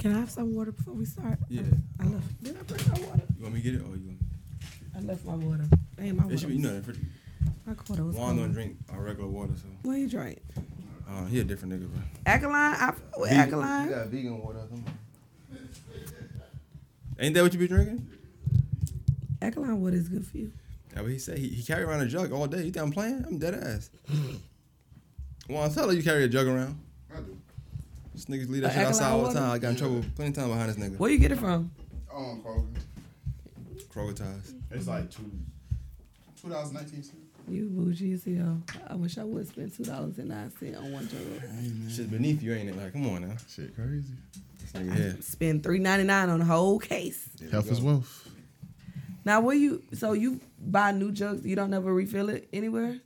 Can I have some water before we start? Yeah. I left. Did I bring my water? You want me to get it or you want? I left my water. Hey, my It water. should be, you know, that pretty- my water was Juan don't cold. drink our regular water, so What you drink? uh, he a different nigga, bro. Alkaline. I fuck with Vegan- alkaline. You got vegan water. or something? Ain't that what you be drinking? Alkaline water is good for you. Yeah, but he said he, he carry around a jug all day. You think I'm playing? I'm dead ass. Juan, tell her you carry a jug around. I do. This niggas leave that shit outside alkaline all the time. I got in trouble plenty of time behind this nigga. Where you get it from? Oh, on Kroger. Kroger ties. It's like two, 2019. too. You bougie as hell. I wish I would spend two dollars and nine cents on one jug. Shit's beneath you, ain't it? Like, come on now. Shit, crazy. This nigga here. Spend three ninety nine on the whole case. There we Health go. is wealth. Now, where you? So you buy new jugs? You don't never refill it anywhere?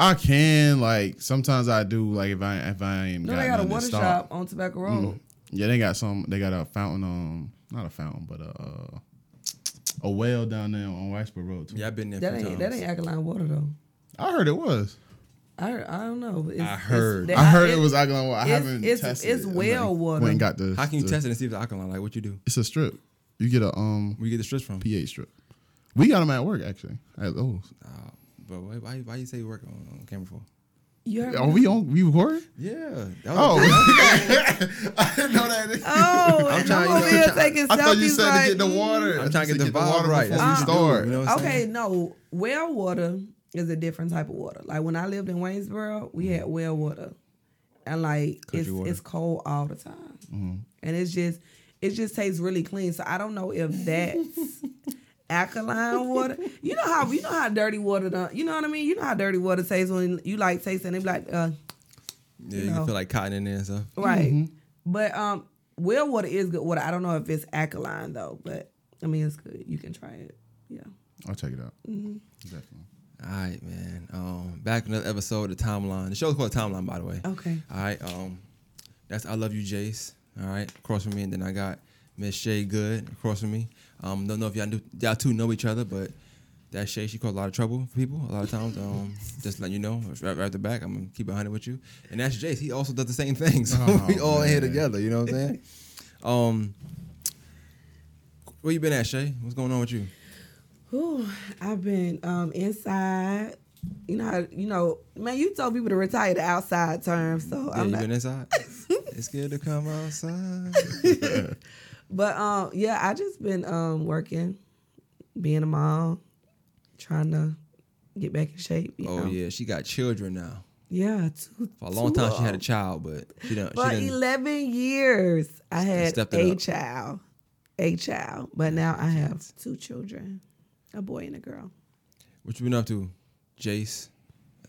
I can like sometimes I do like if I if I ain't No, got they got a water stock. shop on Tobacco Road. Mm. Yeah, they got some. They got a fountain. Um, not a fountain, but a uh, a well down there on Whitesboro Road. Too. Yeah, I've been there. That few ain't that ain't alkaline water though. I heard it was. I heard, I don't know. It's, I heard. it's- I heard it- it was alkaline water. I haven't it's- tested it's it. well Like, water. Went got the. How can you the- test it and see if it's alkaline? Like, what you do? It's a strip. You get a um Where you get the strips from? pH strip. We got them at work actually. At Lowe's. Uh, but why, why, why you say you work on, on camera for? You heard Are we on? We recording? Yeah. Oh, I didn't know that. Oh, I'm I'm, trying- over you know, here I'm taking I thought you said like, to get the water. I'm trying to get the vibe water right. before That's we what you do, start. you know what Okay, saying? no. Well water is a different type of water. Like when I lived in Waynesboro, we had mm-hmm. well water, and like Country it's water. it's cold all the time, mm-hmm. and it's just it just tastes really clean. So I don't know if that's alkaline water. You know how you know how dirty water done. You know what I mean? You know how dirty water tastes when you like tasting it. Be like, uh, Yeah, you know. can feel like cotton in there and stuff. right. But um, well water is good water. I don't know if it's alkaline though, but I mean it's good. You can try it. Yeah. I'll check it out. Mm-hmm. Definitely. All right, man. Um, back in another episode of the timeline. The show's called Timeline, by the way. Okay. All right. Um, that's I love you, Jace. All right, across from me, and then I got Miss Shay Good across from me. Um, don't know if y'all knew, y'all two know each other, but that Shay she caused a lot of trouble for people a lot of times. Um, just letting you know, right, right at the back, I'm gonna keep it hundred with you. And that's Jace. He also does the same thing. So Oh, we all in here together. You know what I'm saying? um, where you been at, Shay? What's going on with you? Whew, I've been um, inside. You know, you know, man. You told people to retire the outside term, so Yeah, I'm you not. been inside? it's good to come outside. But um, yeah, I just been um working, being a mom, trying to get back in shape. You Oh know? yeah, she got children now. yeah. Two, For a long time, of she had a child, but she don't. For She didn't. eleven years, I had a up. child, a child. But now I have two children, a boy and a girl. What you been up to, Jace?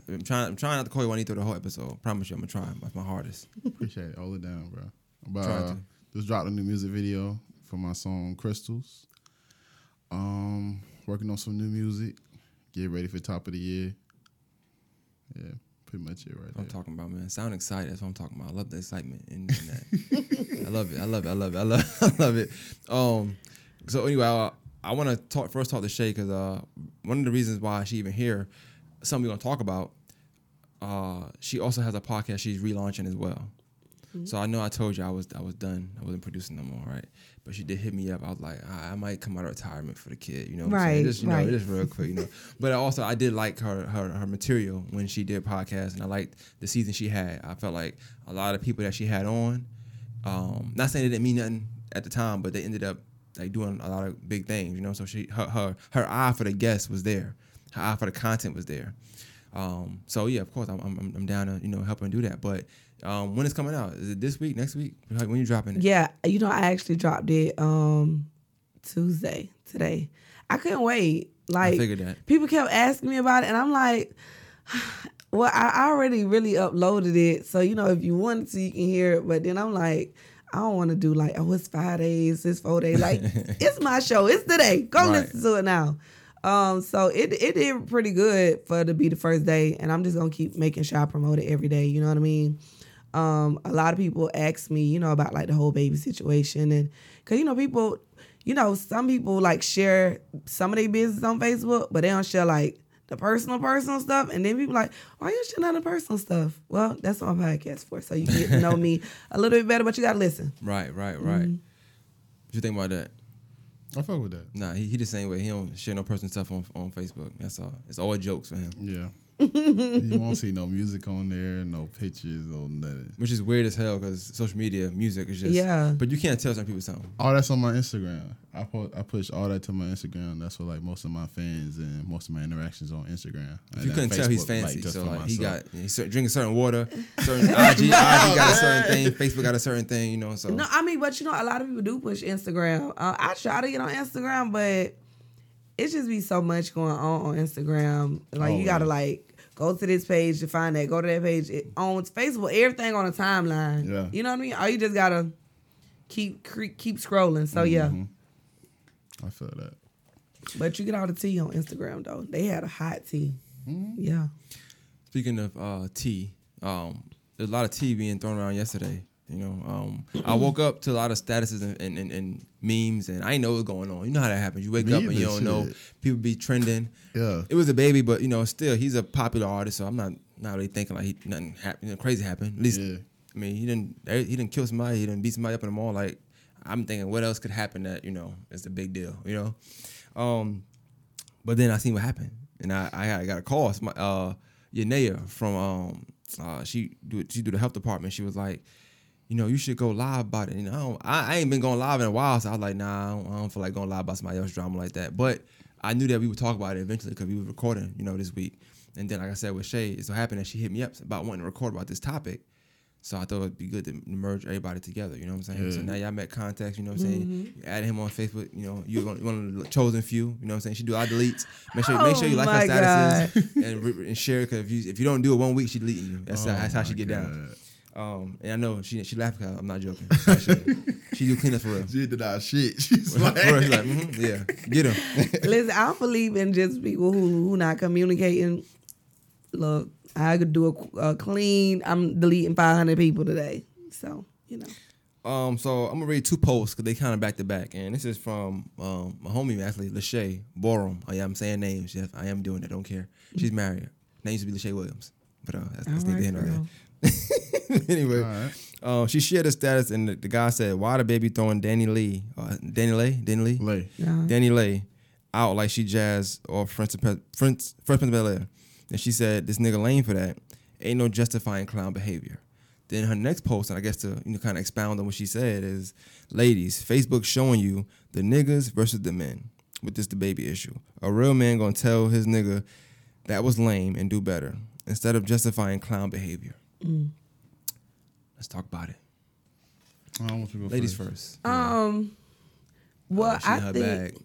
I'm trying. I'm trying not to call you Juanito the whole episode. Promise you, I'm gonna try. That's my hardest. Appreciate it. Hold it down, bro. But Trying uh, to. Just dropped a new music video for my song Crystals. Um, working on some new music. Get ready for top of the year. Yeah, pretty much it right I'm there. talking about, man. Sound excited. That's what I'm talking about. I love the excitement in, in that. I love it. I love it. I love it. I love. I love it. Um. So anyway, I, I want to talk first. Talk to Shay because uh, one of the reasons why she even here, something we're gonna talk about. Uh, she also has a podcast she's relaunching as well. So I know I told you I was I was done. I wasn't producing no more, right? But she did hit me up. I was like, I, I might come out of retirement for the kid, you know. what I'm saying? Right, Just you right. know, just real quick, you know. But also, I did like her her her material when she did podcast, and I liked the season she had. I felt like a lot of people that she had on, um, not saying it didn't mean nothing at the time, but they ended up like doing a lot of big things, you know. So she her her her eye for the guest was there, her eye for the content was there. Um, so yeah, of course, I'm, I'm I'm down to you know help her do that. But um, when it's coming out, is it this week, next week? Like, when you dropping it? Yeah, you know, I actually dropped it um Tuesday today. I couldn't wait. Like people kept asking me about it, and I'm like, well, I already really uploaded it, so you know, if you wanted to, you can hear it. But then I'm like, I don't want to do like, oh, it's five days, it's four days. Like, it's my show, it's today. Go Right. listen to it now. Um, so it it did pretty good for it to be the first day, and I'm just gonna keep making sure I promote it every day. You know what I mean? Um, a lot of people ask me, you know, about like the whole baby situation, and cause you know people, you know, some people like share some of their business on Facebook, but they don't share like the personal, personal stuff, and then people like, why you sharing on the personal stuff? Well, that's what my podcast for, so you get to know me a little bit better, but you gotta listen. Right, right, right. Mm-hmm. What you think about that? I fuck with that. Nah, he, he the same way. He don't share no personal stuff on on Facebook. That's all. It's all jokes for him. Yeah. you won't see no music on there, no pictures, or nothing. Which is weird as hell because social media, music is just. Yeah. But you can't tell some people something. All that's on my Instagram. I po- I push all that to my Instagram. That's what like most of my fans and most of my interactions on Instagram. If And you couldn't tell he's Facebook, fancy, just so for like he got he's drinking certain water, certain IG, IG got a certain thing, Facebook got a certain thing, you know. So No, I mean, but you know, a lot of people do push Instagram. Uh, I try to get on Instagram, but it just be so much going on on Instagram. Like you gotta like go to this page to find that, go to that page. It, on Facebook, everything on a timeline. Yeah. you know what I mean. Or you just gotta keep cre- keep scrolling. So yeah, Mhm. I feel that. but you get all the tea on Instagram though. They had a hot tea. Mm-hmm. Yeah. Speaking of uh, tea, um, there's a lot of tea being thrown around yesterday. You know, um, I woke up to a lot of statuses and, and, and, and memes, and I know what's going on. You know how that happens. You wake Me up and you don't know. People be trending. Yeah. It was a baby, but you know, still he's a popular artist, so I'm not not really thinking like he, nothing happened, crazy happened. At least, Yeah. I mean, he didn't he didn't kill somebody, he didn't beat somebody up in the mall. Like I'm thinking, what else could happen that you know is a big deal, you know? Um, but then I seen what happened, and I I, got- I got a call. It's my uh Yanea from um uh she do she do the health department. She was like. You know, you should go live about it. You know, I, I, I ain't been going live in a while, so I was like, nah, I don't, I don't feel like going live about somebody else's drama like that. But I knew that we would talk about it eventually because we were recording, you know, this week. And then, like I said with Shay, it so happened that she hit me up about wanting to record about this topic. So I thought it'd be good to merge everybody together. You know what I'm saying? So now y'all met contacts. You know what I'm saying? Mm-hmm. You added him on Facebook. You know, you're one one of the chosen few. You know what I'm saying? She do our deletes. Make sure, make sure you Oh like her statuses and, re- and share. Because if you if you don't do it one week, she deleting you. That's, how, Oh that's how she my get down. Um, and I know she she laughed I'm not joking. She do clean up for real. She did our shit. She's like, real, she's like, mhm, yeah, get him. Listen, I don't believe in just people who who not communicating. Look, I could do a, a clean. I'm deleting 500 people today, so you know. Um, so I'm gonna read two posts because they kind of back to back, and this is from um my homie actually, Lachey Borum. Oh yeah, I'm saying names. Yes, I am doing it. Don't care. She's married. Name used to be Lachey Williams, but uh, that's, that's neither right, here nor there. Girl. anyway, All right. um, she shared a status, and the, the guy said, "Why DaBaby throwing DaniLeigh, uh, Danny Lay, DaniLeigh, Lay. Yeah. Danny Lay out like she jazz or French French French Prince of Bel Air. And she said, "This nigga lame for that. Ain't no justifying clown behavior." Then her next post, and I guess to you know kind of expound on what she said is, "Ladies, Facebook showing you the niggas versus the men with this DaBaby issue. A real man gonna tell his nigga that was lame and do better instead of justifying clown behavior." Let's talk about it. I want to go Ladies first. first. Um. Well, Oh, I think. bag.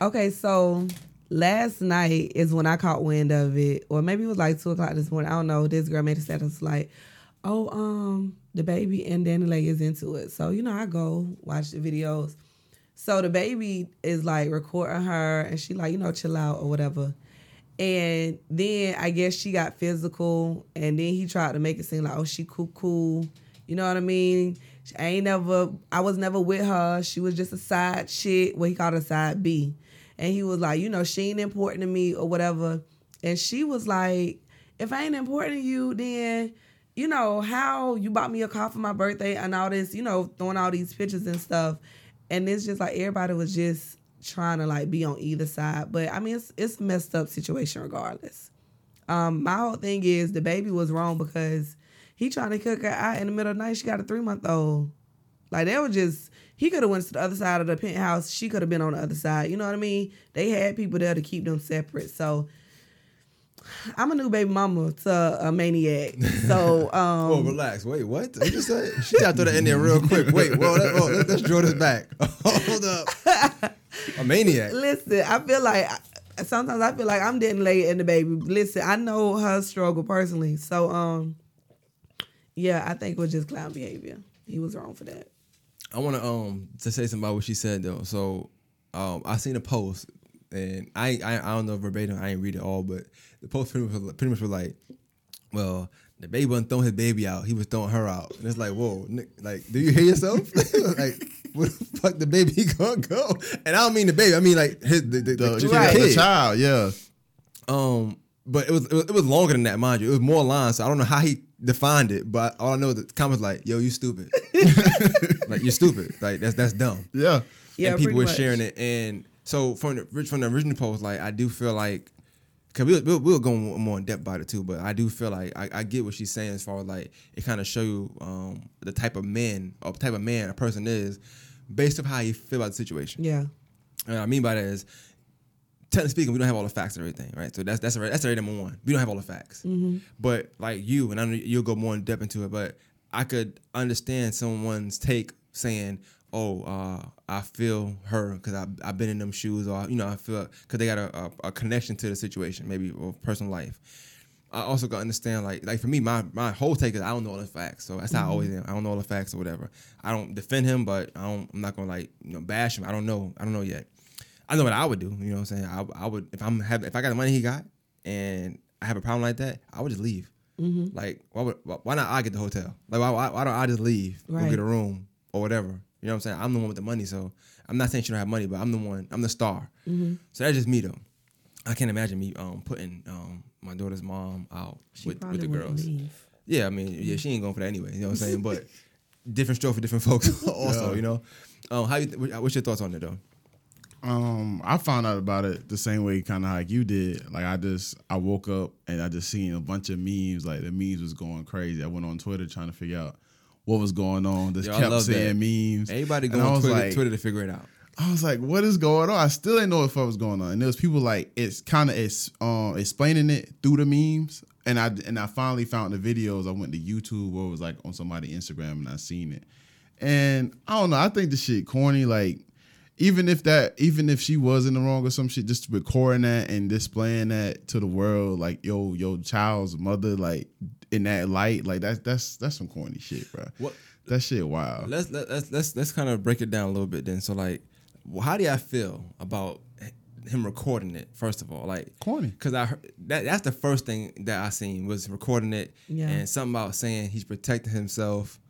Okay, so last night is when I caught wind of it, or maybe it was like two o'clock this morning. I don't know. This girl made a status like, "Oh, um, DaBaby and Danny Lay is into it." So you know, I go watch the videos. So DaBaby is like recording her, and she like, you know, chill out or whatever. And then I guess she got physical, and then he tried to make it seem like, oh, she cool, cool. You know what I mean? I ain't never, I was never with her. She was just a side chick. What he called a side B. And he was like, you know, she ain't important to me or whatever. And she was like, if I ain't important to you, then, you know, how you bought me a car for my birthday and all this, you know, throwing all these pictures and stuff. And it's just like everybody was just trying to like be on either side. But I mean, it's it's a messed up situation regardless. Um, my whole thing is DaBaby was wrong because he trying to cook her out in the middle of the night. She got a three month old. Like they were just he could have went to the other side of the penthouse. She could have been on the other side. You know what I mean? They had people there to keep them separate. So I'm a new baby mama to a maniac. So um Oh, relax. Wait, what? What you say? She got to throw that in there real quick. Wait, whoa, that, oh, let's, let's draw this back. Hold up. A maniac. Listen, I feel like sometimes I feel like I'm getting late in the baby. Listen, I know her struggle personally. So um yeah, I think it was just clown behavior. He was wrong for that. I want to um to say something about what she said though. So um I seen a post and I I, I don't know verbatim. I ain't read it all, but the post pretty much was, pretty much was like, well. DaBaby wasn't throwing his baby out; he was throwing her out, and it's like, whoa, Nick, like, do you hear yourself? like, where the fuck the baby gonna go? And I don't mean the baby; I mean like his the, the, the, The, the yeah, Right. the kid. child, yeah. Um, but it was, it was it was longer than that, mind you. It was more lines, so I don't know how he defined it. But all I know is the comments like, "Yo, you stupid," like you're stupid, like that's that's dumb. Yeah. Yeah, and people were much. sharing it. And so from the from the original post, like I do feel like, cause we'll we'll, we'll go more in depth about it too. But I do feel like I, I get what she's saying as far as like it kind of show you um, the type of man or type of man a person is based off how you feel about the situation. Yeah. And what I mean by that is, technically speaking, we don't have all the facts and everything, right? So that's that's already, that's already number one. We don't have all the facts. But like you, and I know you'll go more in depth into it, but I could understand someone's take saying, "Oh, uh, I feel her because I've, I've been in them shoes," or you know, I feel because they got a, a, a connection to the situation, maybe or personal life. I also got to understand, like, like for me, my my whole take is I don't know all the facts, so that's how I always am. I don't know all the facts or whatever. I don't defend him, but I don't. I'm not gonna like you know bash him. I don't know. I don't know yet. I know what I would do. You know what I'm saying? I, I would if I'm have if I got the money he got and I have a problem like that, I would just leave. Like why would why why not I get the hotel? Like why why, why don't I just leave right. go get a room or whatever? You know what I'm saying? I'm the one with the money, so I'm not saying she don't have money, but I'm the one. I'm the star. So that's just me though. I can't imagine me um putting um my daughter's mom out She with, with the girls. leave. Yeah, I mean, yeah, she ain't going for that anyway. You know what I'm saying? But different stroke for different folks. also, Yeah. you know. Um, how you? Th- what's your thoughts on it though? Um, I found out about it the same way, kind of like you did. Like I just, I woke up and I just seen a bunch of memes. Like the memes was going crazy. I went on Twitter trying to figure out what was going on. Just Yo, kept seeing that. memes. Everybody go on Twitter, like- Twitter to figure it out. I was like, what is going on? I still didn't know what fuck was going on. And there was people like it's kind of it's um explaining it through the memes. And I and I finally found the videos. I went to YouTube where it was like on somebody's Instagram and I seen it. And I don't know, I think the shit corny. Like, even if that even if she was in the wrong or some shit, just recording that and displaying that to the world, like yo, your child's mother, like in that light, like that's that's that's some corny shit, bro. What- That shit wild. Let's let, let's let's let's kind of break it down a little bit then. So like, how do y'all feel about him recording it? First of all, like Corny. because I heard that that's the first thing that I seen was recording it Yeah. and something about saying he's protecting himself.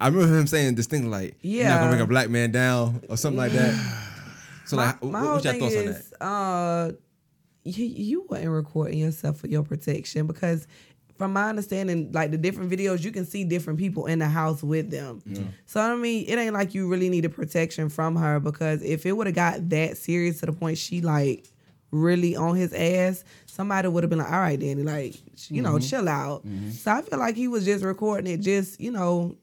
I remember him saying this thing like, "You're not Yeah. gonna bring a black man down" or something like that. So like, my what, whole what's your thing thoughts on that? is, uh, you, you wasn't recording yourself for your protection because, from my understanding, like the different videos, you can see different people in the house with them. So I mean, it ain't like you really needed protection from her because if it would have got that serious to the point she like really on his ass, somebody would have been like, "All right, Danny, like you know, chill out." So I feel like he was just recording it, just you know,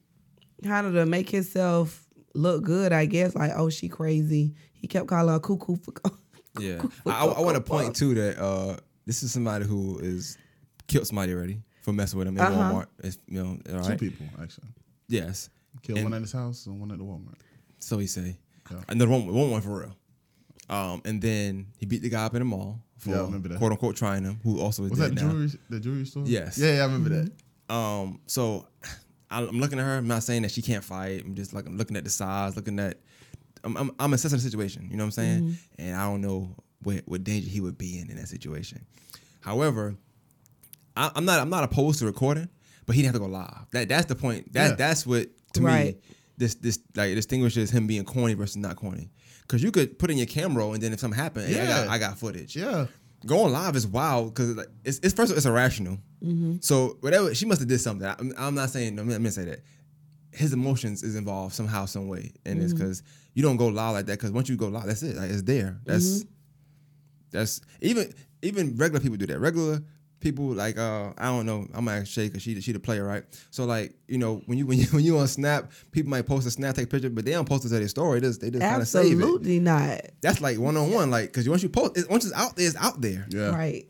kind of to make himself look good, I guess. Like, oh, she crazy. He kept calling her cuckoo for. Yeah, I, I, want to point too that uh, this is somebody who is killed somebody already for messing with him in Uh-huh. Walmart. It's, you know, all Two right. people actually. Yes. Killed And- one at his house and one at the Walmart. So he say. Yeah. Another one, one one for real. Um, and then he beat the guy up in the mall for Yeah, remember that. quote unquote trying him, who also is Was dead that now. jewelry? The jewelry store? Yes. Yeah, yeah, I remember that. Um, so I- I'm looking at her. I'm not saying that she can't fight. I'm just like I'm looking at the size, looking at. I'm I'm, I'm assessing the situation. You know what I'm saying? Mm-hmm. And I don't know what what danger he would be in in that situation. However, I, I'm not I'm not opposed to recording, but he didn't have to go live. That that's the point. That Yeah. that's what to Right. me this this like distinguishes him being corny versus not corny. Because you could put in your camera and then if something happened, hey, I got Yeah. I got footage Yeah. Going live is wild because like, it's, it's first of all, it's irrational. Mm-hmm. So whatever she must have did something. I'm, I'm not saying I'm gonna say that his emotions is involved somehow, some way, and it's mm-hmm. because you don't go live like that. Because once you go live, that's it. Like, it's there. That's mm-hmm. that's even even regular people do that. Regular people like uh I don't know. I'm gonna ask Shay because she she the player, right? So like you know when you when you when you on Snap, people might post a Snap, take a picture, but they don't post it to their story. They just they just kind of save it. Absolutely not. That's like one on one, like because once you post, it, once it's out there, it's out there. Yeah. Right.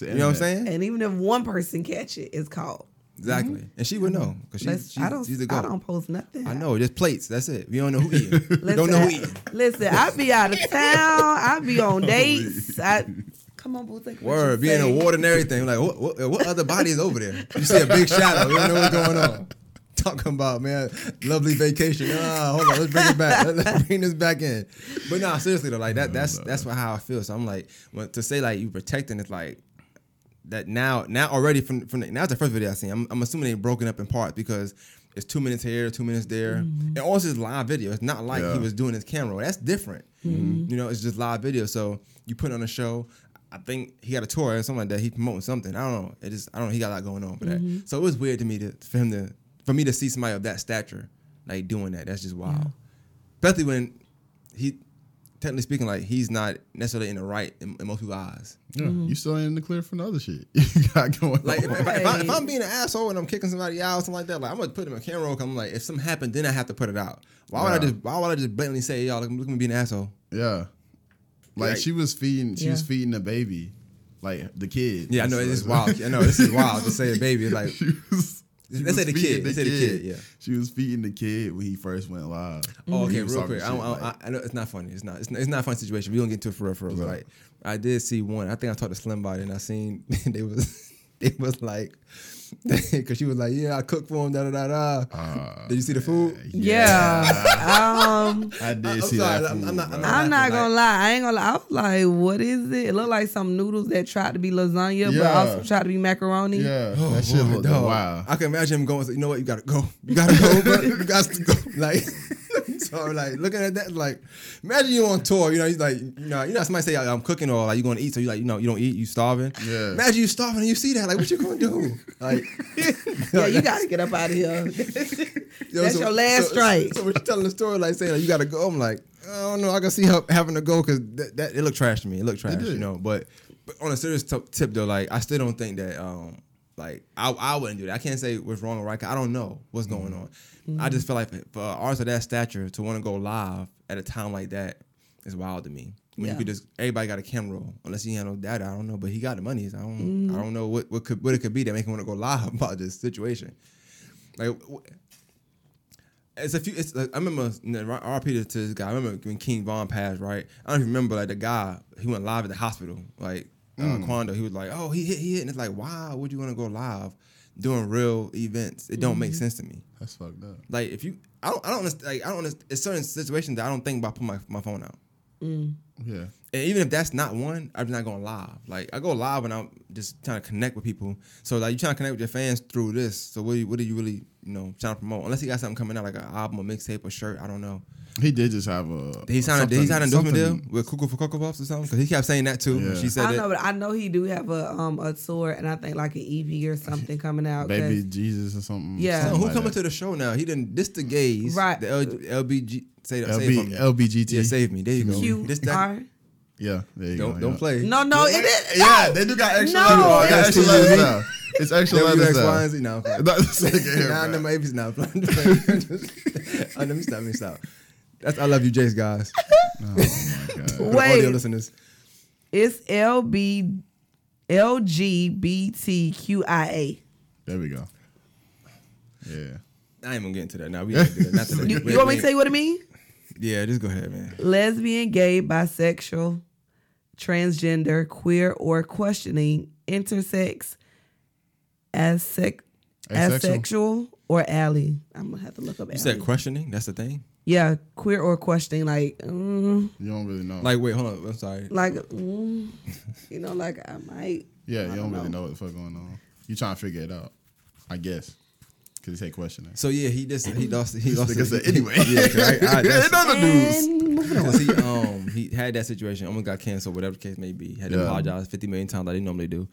You know what I'm saying? And even if one person catch it, it's caught. Exactly. And she would know because Let's- she's, she's, I don't. she's the I don't post nothing. I know, just plates. That's it. We don't know who eating. Listen, don't know who eating. listen, I be out of town. I be on dates. I come on, boo. Take what Word, being say. in water and everything. Like, what, what, what other body is over there? You see a big shadow. You don't know what's going on. Talking about man, lovely vacation. Ah, hold on, let's bring it back. Let- Let's bring this back in. But nah, seriously though, like that. That's that's what, how I feel. So I'm like, when, to say like you protecting, it's like that now. Now already from from the, now it's the first video I seen. I'm, I'm assuming they broken up in parts because it's two minutes here, two minutes there, and also it's live video. It's not like he was doing his camera. That's different. You know, it's just live video. So you put on a show. I think he got a tour or something like that. He promoting something. I don't know. It just I don't know. He got a lot going on for Mm-hmm. that. So it was weird to me to for him to for me to see somebody of that stature like doing that. That's just wild. Especially when he technically speaking, like he's not necessarily in the right in, in most people's eyes. Yeah, Mm-hmm. you still in the clear for the other shit you got going Like if, on. if, I, if, I, if Right. I'm being an asshole and I'm kicking somebody out or something like that, like I'm gonna put him in camera. roll 'cause I'm like, if something happened, then I have to put it out. Why would I just Why would I just blatantly say, y'all, look, look at me being an asshole? Yeah. Like Like- she was feeding she was feeding the baby. Like the kid. Yeah, I know it's it's wild. I know this is wild to say a baby. Like she was she Let's say the kid. feeding Let's say the kid, yeah. She was feeding the kid when he first went live. Oh, okay, real talking quick. I, don't, I, like- I know it's not funny. It's not. It's not, it's not a fun situation. We don't get into it for real, for real. Right. like, I did see one. I think I talked to Slim about it, and I seen they was it was like because she was like, yeah, I cook for him. Da da da da. Uh, Did you see the food? Yeah. um, I did I'm see sorry, that. I'm- food, I'm not- bro. I'm I'm not gonna like- lie. I ain't gonna lie. I was like, what is it? It looked like some noodles that tried to be lasagna, but also tried to be macaroni. Yeah, Oh, that shit looked dog. wow. I can imagine him going. You know what? You gotta go. You gotta go, bro. You got to go. Like, so like looking at that, like, imagine you on tour. You know, he's like, you know, you know, somebody say I'm cooking or like you going to eat, so you like, you know, you don't eat, you starving. Yeah. Imagine you starving and you see that, like, what you gonna do? Like, Yeah, you gotta get up out of here. Yo, That's so- your last so- strike. So, so when you telling the story, like saying like, you gotta go, I'm like, I don't know. I can see her having to go because that, that it looked trash to me. It looked trash, did. you know. But, but on a serious t- tip though, like I still don't think that um like I I wouldn't do that. I can't say what's wrong or right. 'cause I don't know what's mm-hmm. going on. I mm-hmm. just feel like for artists of that stature to want to go live at a time like that is wild to me. When Yeah. you could just everybody got a camera roll, unless he had no data. I don't know, but he got the money. So I don't I mm-hmm. don't know what what could what it could be that make him want to go live about this situation. Like it's a few. It's like, I remember RP to to this guy. I remember when King Von passed. Right. I don't even remember like the guy. He went live at the hospital. Like uh, mm. Quando. He was like, "Oh, he hit. He hit." And it's like, why would you want to go live doing real events? It don't make mm-hmm. sense to me. That's fucked up. Like if you, I don't, I don't, understand- like I don't. understand- It's certain situations that I don't think about putting my my phone out. Mm. Yeah. And even if that's not one, I'm not going live. Like I go live when I'm just trying to connect with people. So like you trying to connect with your fans through this. So what, do you- what are you really, you know, trying to promote? Unless you got something coming out like an album or mixtape or shirt. I don't know. He did just have a. Did he sign? A, did he sign an endorsement deal with Cuckoo for Cocoa Puffs or something? Because he kept saying that too. Yeah. She said I that. know, but I know he do have a um a tour and I think like an EP or something coming out. 'cause- Baby Jesus or something. Yeah. So something who like coming that. to the show now? He didn't. This the gays. Right. The L, LBG. Say that. Say LB, me. LBGT. Yeah, save me. There you go. Q This that. R. Yeah, there you Don't go. don't yeah. play. No, no, it is. Yeah, they do got extra No, letters. They got it's- extra letters now. It's extra W letters X now. Y and Z. No, I'm playing. That's like here, nah, bro. no, maybe it's not. oh, let me stop. Let me stop. That's I love you, Jace, guys. Oh my god. For the audio Wait, listeners. it's L B L G B T Q I A. There we go. Yeah. I ain't gonna get into that now. We ain't gonna do that. Not today. You, you want me to tell you what it means? ain't- Yeah, just go ahead, man. lesbian, gay, bisexual, transgender, queer, or questioning, intersex, asec- Asexual? asexual, or ally. I'm gonna have to look up. You said questioning. That's the thing. Yeah, queer or questioning, like, mm, You don't really know. Like, wait, hold on. I'm sorry. like, mm, you know, like I might. yeah, I you don't, don't really know. know what the fuck going on. You trying to figure it out, I guess. Cause he said questioning. So yeah, he just he lost he lost. it. said anyway. Yeah, 'cause I, I, that's, Another news. And moving on. Cause he um he had that situation, almost got canceled, whatever the case may be. Had to Yeah. apologize fifty million times like they normally do.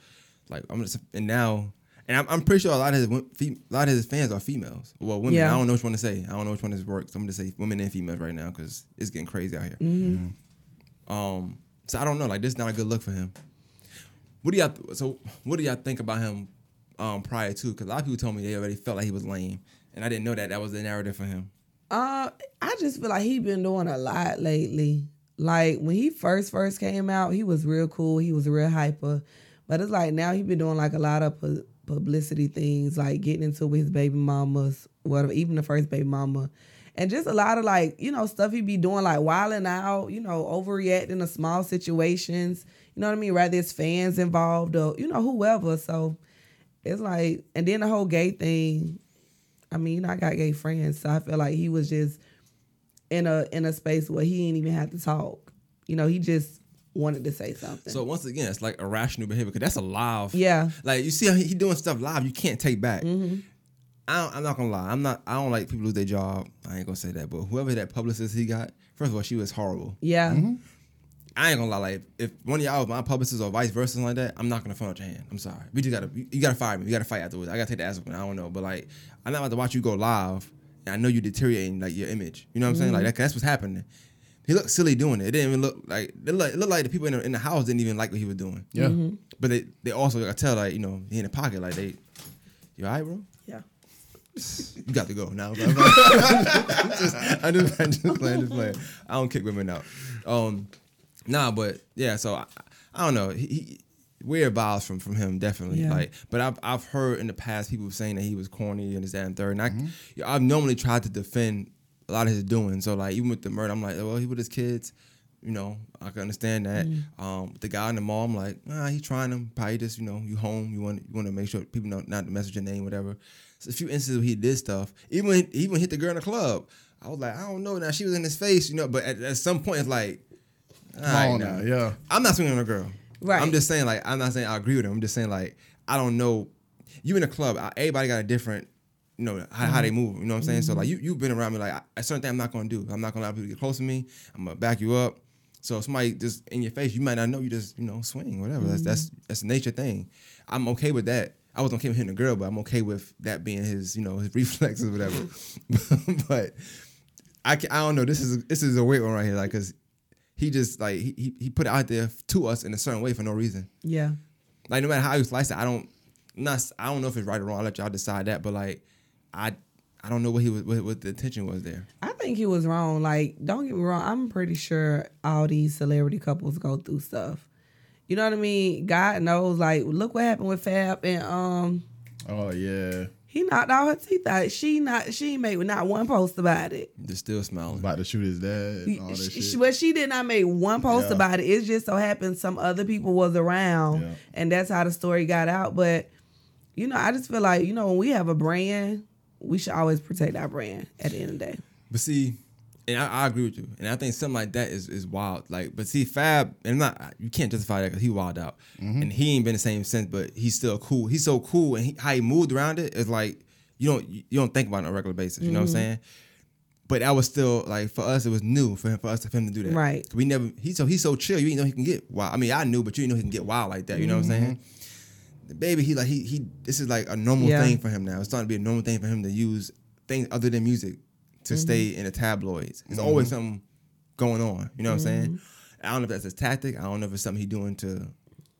Like I'm just and now and I'm, I'm pretty sure a lot of his a lot of his fans are females. Well, women. Yeah. I don't know which one to say. I don't know which one is works. I'm gonna say women and females right now because it's getting crazy out here. Mm-hmm. Um, so I don't know. Like this is not a good look for him. What do y'all? So what do y'all think about him um prior to? Because a lot of people told me they already felt like he was lame, and I didn't know that that was the narrative for him. Uh, I just feel like he's been doing a lot lately. Like when he first first came out, he was real cool. He was real hyper, but it's like now he's been doing like a lot of publicity things, like getting into with his baby mamas, whatever, even the first baby mama, and just a lot of like you know stuff he'd be doing, like wilding out, you know, overreacting to small situations. You know what I mean? Rather it's fans involved or you know whoever. So it's like, and then the whole gay thing. I mean, you know, I got gay friends, so I feel like he was just in a in a space where he didn't even have to talk. You know, he just wanted to say something. So once again, it's like irrational behavior because that's a live. yeah, Like you see how he, he doing stuff live, you can't take back. Mm-hmm. I don't, I'm not gonna lie. I'm not. I don't like people lose their job. I ain't gonna say that. But whoever that publicist he got, first of all, she was horrible. yeah, Mm-hmm. I ain't gonna lie. Like, if one of y'all was my publicist or vice versa, like that, I'm not gonna phone out your hand. I'm sorry. We just gotta, you, you gotta fire me. You gotta fight afterwards. I gotta take the ass up. I don't know, but like, I'm not about to watch you go live. And I know you're deteriorating like your image. You know what I'm saying? Like that, that's what's happening. He looked silly doing it. It didn't even look like it looked, it looked like the people in the, in the house didn't even like what he was doing. Yeah. But they they also I tell like you know he in the pocket like they, you alright, bro? Yeah. You got to go now. I'm just, I'm just, I'm just playing, just playing. I don't kick women out. Um, nah, but yeah. So I, I don't know. He, he weird vibes from from him definitely. Yeah. Like, but I've I've heard in the past people saying that he was corny and this that and third. And I, yeah, I've normally tried to defend a lot of his doing. So like even with the murder, I'm like, well, he with his kids. You know, I can understand that. Um, the guy in the mall, I'm like, ah, he trying to probably just, you know, you home, you want you want to make sure people know not to message your name, whatever. So a few instances where he did stuff. Even he even hit the girl in the club. I was like, I don't know. Now she was in his face, you know. But at, at some point, it's like, all Come right, on now. now, yeah. I'm not swinging on a girl. Right. I'm just saying, like, I'm not saying I agree with him. I'm just saying, like, I don't know. You in a club, everybody got a different, you know, how, how they mm-hmm. move. You know what I'm saying? So like, mm-hmm. you you've been around me. Like, a certain thing I'm not gonna do. I'm not gonna allow people to get close to me. I'm gonna back you up. So if somebody just in your face, you might not know. You just you know swing whatever. That's that's mm-hmm. that's a nature thing. I'm okay with that. I wasn't okay with hitting a girl, but I'm okay with that being his you know his reflexes or whatever. but I can, I don't know. This is this is a weird one right here, like because he just like he, he he put it out there to us in a certain way for no reason. Yeah. Like no matter how you slice it, I don't not I don't know if it's right or wrong. I'll let y'all decide that. But like I I don't know what he was what, what the intention was there. I think he was wrong. Like, don't get me wrong. I'm pretty sure all these celebrity couples go through stuff. You know what I mean? God knows. Like, look what happened with Fab and um, Oh yeah. he knocked all her teeth out. She not. She made not one post about it. Just still smiling. About to shoot his dad and all that She, shit. but she did not make one post Yeah. about it. It just so happened some other people was around, Yeah. and that's how the story got out. But you know, I just feel like you know when we have a brand, we should always protect our brand. At the end of the day, But see, and I, I agree with you, and I think something like that is is wild. Like, but see, Fab, and I'm not you can't justify that because he wild out, mm-hmm. and he ain't been the same since. But he's still cool. He's so cool, and he, how he moved around it is like you don't you don't think about it on a regular basis. You know what I'm mm-hmm. saying? But that was still like for us, it was new for him for us for him to do that. Right. We never he so he's so chill. You didn't know he can get wild. I mean, I knew, but you didn't know he can get wild like that. You know what I'm mm-hmm. saying? DaBaby, he like he he. This is like a normal Yeah. thing for him now. It's starting to be a normal thing for him to use things other than music to mm-hmm. stay in the tabloids. There's always mm-hmm. something going on. You know what I'm saying? Mm-hmm. I don't know if that's his tactic. I don't know if it's something he's doing to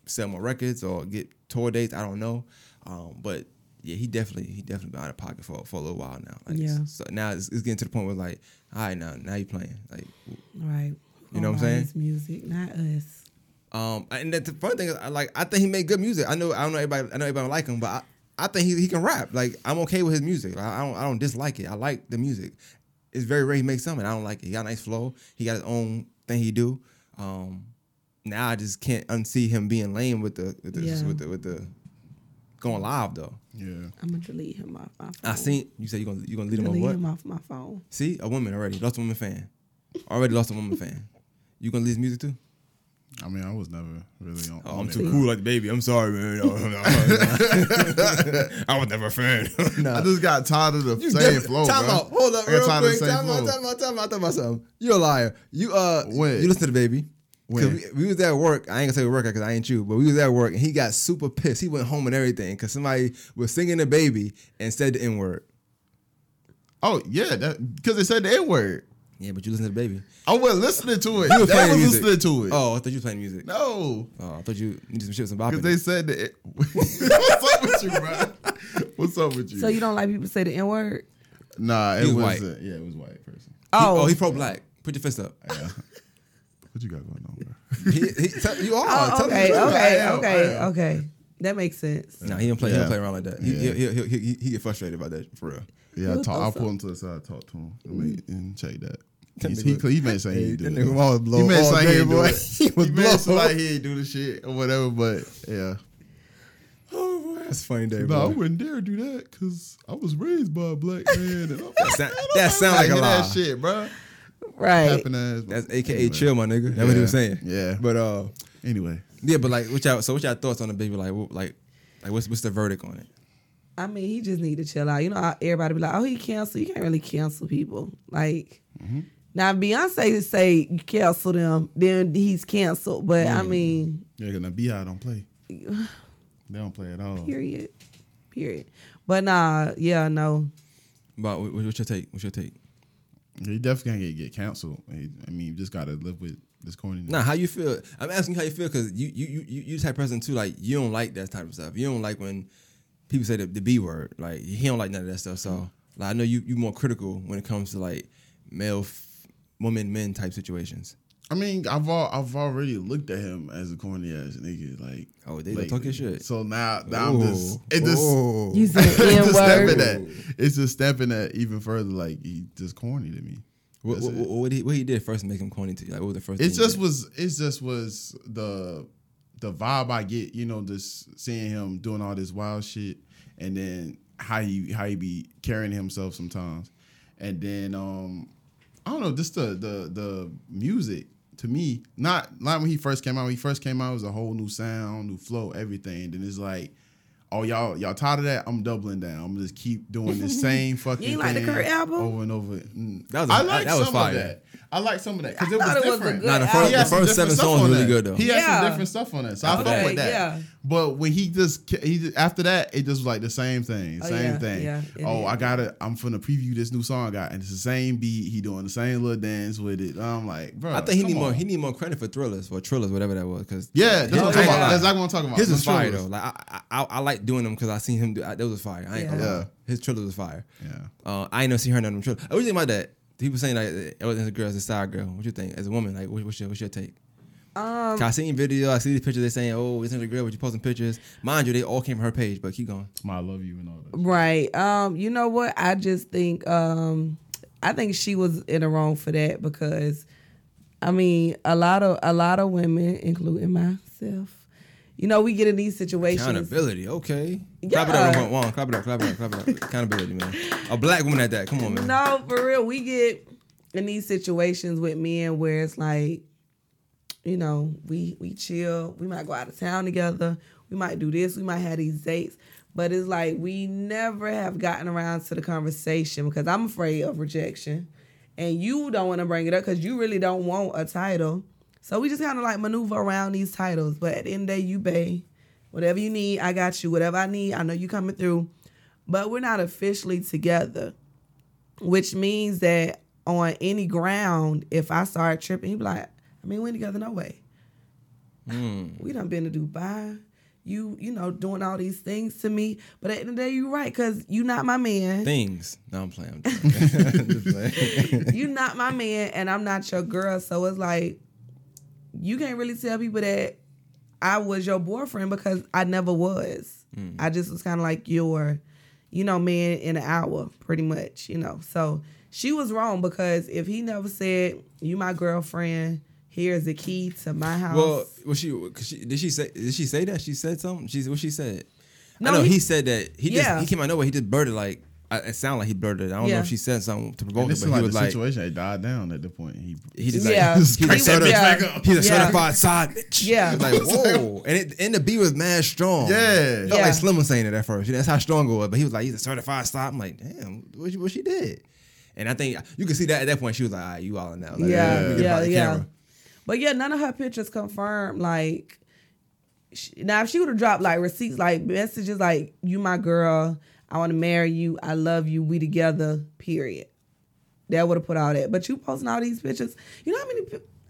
sell more records or get tour dates. I don't know. Um, but yeah, he definitely he definitely been out of pocket for for a little while now. Like, Yeah. So now it's, it's getting to the point where like, all right, now now you playing like. right? You know what I'm saying? Music, not us. Um, and the funny thing is, I like I think he made good music. I know I don't know everybody I know everybody like him, but I, I think he, he can rap. Like I'm okay with his music. Like, I don't I don't dislike it. I like the music. It's very rare he makes something. I don't like it. He got a nice flow. He got his own thing he do. Um, now I just can't unsee him being lame with the with the Yeah. with the with the going live though. yeah. I'm gonna delete him off my phone. I seen you said you gonna you gonna lead him on delete what? him off my phone. See a woman already lost a woman fan. Already lost a woman fan. You gonna leave his music too? I mean, I was never really on. Oh, on I'm too cool like the baby. I'm sorry, man. I was never a fan. I just got tired of the You same definitely- flow, time bro. out. Hold up, I got real tired of the quick. same Time out, flow. time out, time out, time out, something. You're a liar. You uh, When? you listen to DaBaby. 'Cause When? We, we was at work. I ain't gonna say we work because I ain't you, but we was at work and he got super pissed. He went home and everything because somebody was singing DaBaby and said the n word. Oh yeah, because it said the N word. Yeah, but you listen to DaBaby. Oh, I wasn't listening to it. You was They playing was music. listening to it. Oh, I thought you was playing music. No, Oh, I thought you needed some shit, with some because they said that. What's up with you, bro? What's up with you? So you don't like people say the N word? nah, it He was was white. a- yeah, it was white person. Oh, oh, he oh. pro black. Put your fist up. Yeah. what you got going on, bro? he, he, tell- you are. Oh, Tell okay, the truth. okay, I okay, okay. That makes sense. No, he don't play. He don't play around like that. He, Yeah. he, he, he, he, he get frustrated about that for real. Yeah, I He'll talk, I'll pull him to the side, talk to him, I mean, and check that. That He's, he, nigga- he may say he Hey, ain't do that it. nigga was blow He may all say day, he ain't do boy. it. He He was may blow. say like he ain't do the shit or whatever, but yeah. Oh boy, that's a funny day, No, I bro. wouldn't dare do that because I was raised by a black man. And I'm That sound, that sound like a hear lie. that shit, bro. Right. Tapping ass. That's AKA Anyway. chill, my nigga. That's what he was Yeah. saying. Yeah. But uh, Anyway, yeah, but like, what y'all? So what y'all thoughts on DaBaby? Like, what, like, like, what's what's the verdict on it? I mean, he just need to chill out. You know, everybody be like, "Oh, he canceled." You can't really cancel people. Like, Now Beyonce to say you cancel them, then he's canceled. But I Mm. mean, Yeah, because BeyHive don't play. They don't play at all. period, period. But nah, yeah, no. But what's your take? What's your take? He definitely can't get, get canceled. He- I mean, you just gotta live with this corny. Nah, how you feel? I'm asking you how you feel because you you you you you type person too. Like you don't like that type of stuff. You don't like when people say the, the B word. Like he don't like none of that stuff. So mm. like I know you you more critical when it comes to like male, f- woman, men type situations. I mean, I've al- I've already looked at him as a corny ass nigga. Like, Oh, they don't lately. talk shit. So now, now I'm just it just Ooh. You it's just stepping word. that it's just stepping that even further. Like he just corny to me. What, what, what, he, what he did first to make him corny to you? Like what was the first? It just was. It just was the the vibe I get. You know, just seeing him doing all this wild shit, and then how he how he be carrying himself sometimes, and then um I don't know, just the the the music to me. Not not when he first came out. When he first came out, it was a whole new sound, new flow, everything. And then it's like. Oh y'all, y'all tired of that? I'm doubling down. I'm just keep doing the same fucking You ain't like the thing Kirk album? over and over. Mm. That was a- I like that was some fire. of that. I like some of that because it was thought it was a different. good Nah, the first, He the first seven songs on really that. good though. He had Yeah. some different stuff on that, so I fuck Okay, with that. yeah. But when he just he just, after that, it just was like the same thing, Oh, same yeah, thing. yeah, oh, is. I gotta, I'm finna preview this new song I got, and it's the same beat. He doing the same little dance with it. I'm like, bro, I think he come need more. He need more credit for thrillers or thrillers, whatever that was. Because yeah, that's what I'm Oh, talking yeah. about. That's exactly what I'm talking about. His is was fire though. Like I, I, I, I like doing them because I seen him do. I, that was fire. I ain't gonna Yeah. lie. His trailer was fire. Yeah. Uh, I ain't never see her none of them trailers. What do you think about that? People saying like, it wasn't a girl, it's a side girl. What you think as a woman? Like, what, what's your what's your take? Um, 'Cause I seen video. I see these pictures. They saying, oh, it's not a girl, but you posting pictures. Mind you, they all came from her page. But keep going. My I love you and all that. Right. Um, you know what? I just think um I think she was in the wrong for that because I mean, a lot of a lot of women, including myself, you know, we get in these situations. Accountability. Okay. Clap it up, Yeah. Juan. Juan. Clap it up. Clap it up. Clap it up. Accountability, man. A black woman at that. Come on, man. No, for real. We get in these situations with men where it's like, you know, we we chill. We might go out of town together. We might do this. We might have these dates. But it's like we never have gotten around to the conversation because I'm afraid of rejection. And you don't want to bring it up because you really don't want a title. So we just kind of like maneuver around these titles. But at the end of the day, you pay. Whatever you need, I got you. Whatever I need, I know you coming through. But we're not officially together which means that on any ground, if I start tripping, he be like, I mean, we ain't together no way. Hmm. We done been to Dubai. You, you know, doing all these things to me. But at the end of the day, you're right, because you not my man. Things. No, I'm playing. I'm playing. you not my man, and I'm not your girl. So it's like, you can't really tell people that I was your boyfriend because I never was. Hmm. I just was kind of like your, you know, man in an hour, pretty much, you know. So she was wrong because if he never said, "You my girlfriend," here's the key to my house. Well, was she, cause she? Did she say? Did she say that? She said something. She what she said? No, I know he- he, said that. He Yeah. just he came out of nowhere. He just blurted like. I, it sounded like he blurted. it. I don't know if she said something to provoke And it, this but is he like was the like, situation had died down at the point. He he just like, Yeah. he's, He a was- certified, yeah. he's a Yeah. certified side bitch. Yeah. like whoa, and it, and the beat was mad strong. Yeah. Felt Yeah. like Slim was saying it at first. That's how strong it was. But he was like, he's a certified side. I'm like, damn, what, she- what she did? And I think you can see that at that point she was like, all right, you all in now. Like, yeah, let me get yeah, yeah. But yeah, none of her pictures confirmed. Like, she, now if she would have dropped like receipts, like messages, like "You my girl, I want to marry you, I love you, we together." Period. That would have put all that. But you posting all these pictures. You know how many?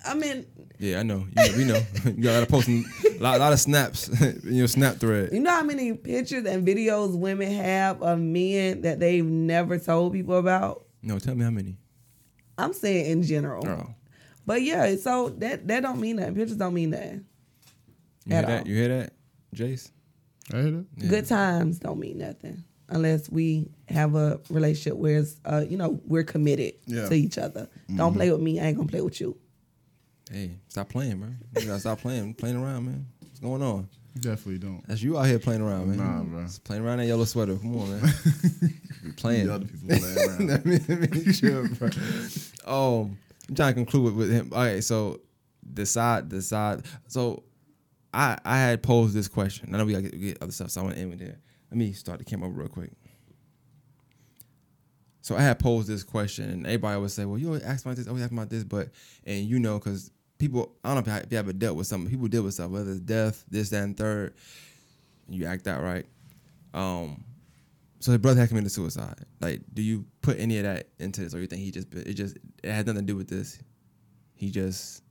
I mean, Yeah, I know. You know we know. you got to post a lot, lot of snaps in your snap thread. you know how many pictures and videos women have of men that they've never told people about. No, tell me how many. I'm saying in general. Oh, But yeah, so that that don't mean nothing. Pictures don't mean nothing. you hear At that? all. You hear that, Jace? I heard it. Yeah. Good times don't mean nothing unless we have a relationship where it's, uh, you know we're committed Yeah. to each other. Don't play with me. I ain't gonna play with you. Hey, stop playing, man. You gotta stop playing, playing around, man. What's going on? Definitely don't. That's you out here playing around, man. Nah, bro. Just playing around that yellow sweater. Come on, man. You playing. The other people play around. Let me, let me chill, bro. Um, I'm trying to conclude with, him. All right, so decide, decide. So I I had posed this question. I know we gotta get other stuff, so I want to end with there. Let me start the camera real quick. So I had posed this question, and everybody would say, "Well, you always ask about this, always ask about this," but and you know, because people, I don't know if you ever dealt with something. People deal with stuff, whether it's death, this, that, and third. You act out right. Um, so his brother had committed suicide. Like, do you put any of that into this, or you think he just it just it had nothing to do with this? He just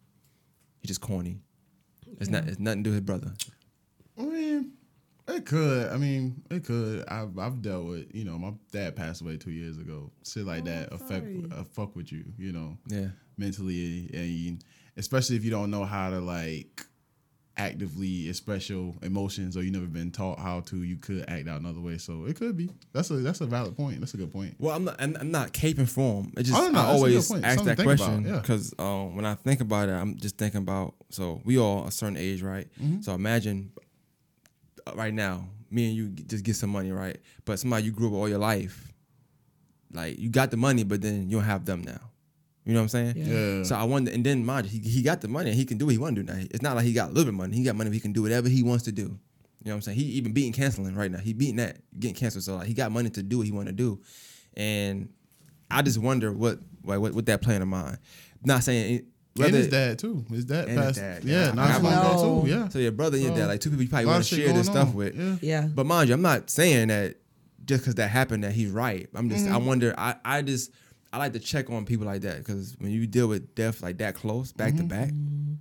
he just corny. It's not it's nothing to do with his brother. I mean, it could. I mean, it could. I've I've dealt with. You know, my dad passed away two years ago. Shit like Oh, that I'm affect sorry. uh, fuck with you. You know, Yeah. mentally, and especially if you don't know how to like actively express your emotions or you never been taught how to, you could act out another way. So it could be. That's a that's a valid point. That's a good point. Well, I'm not. I'm, I'm not caping for him. It just Oh, no, I that's a good always ask Something that question about, yeah. because um, when I think about it, I'm just thinking about. So we all a certain age, right? Mm-hmm. So imagine uh, right now, me and you just get some money, right? But somebody you grew up all your life, like you got the money, but then you don't have them now. You know what I'm saying? Yeah. Yeah. So I wonder, and then mind you, he, he got the money and he can do what he want to do now. It's not like he got a little bit of money. He got money, he can do whatever he wants to do. You know what I'm saying? He even beating canceling right now. He beating that, getting canceled. So like he got money to do what he want to do. And I just wonder what like what, what that plan of mine. Not saying it- and his dad too. His dad And his dad, Yeah, yeah. not I too long ago know. Yeah. so your brother and your So, dad, like two people you probably want to share this going stuff on. with. Yeah. Yeah. But mind you, I'm not saying that just because that happened that he's right. I'm just I mm-hmm. wonder. I I just I like to check on people like that because when you deal with death like that close, back to back, mm-hmm.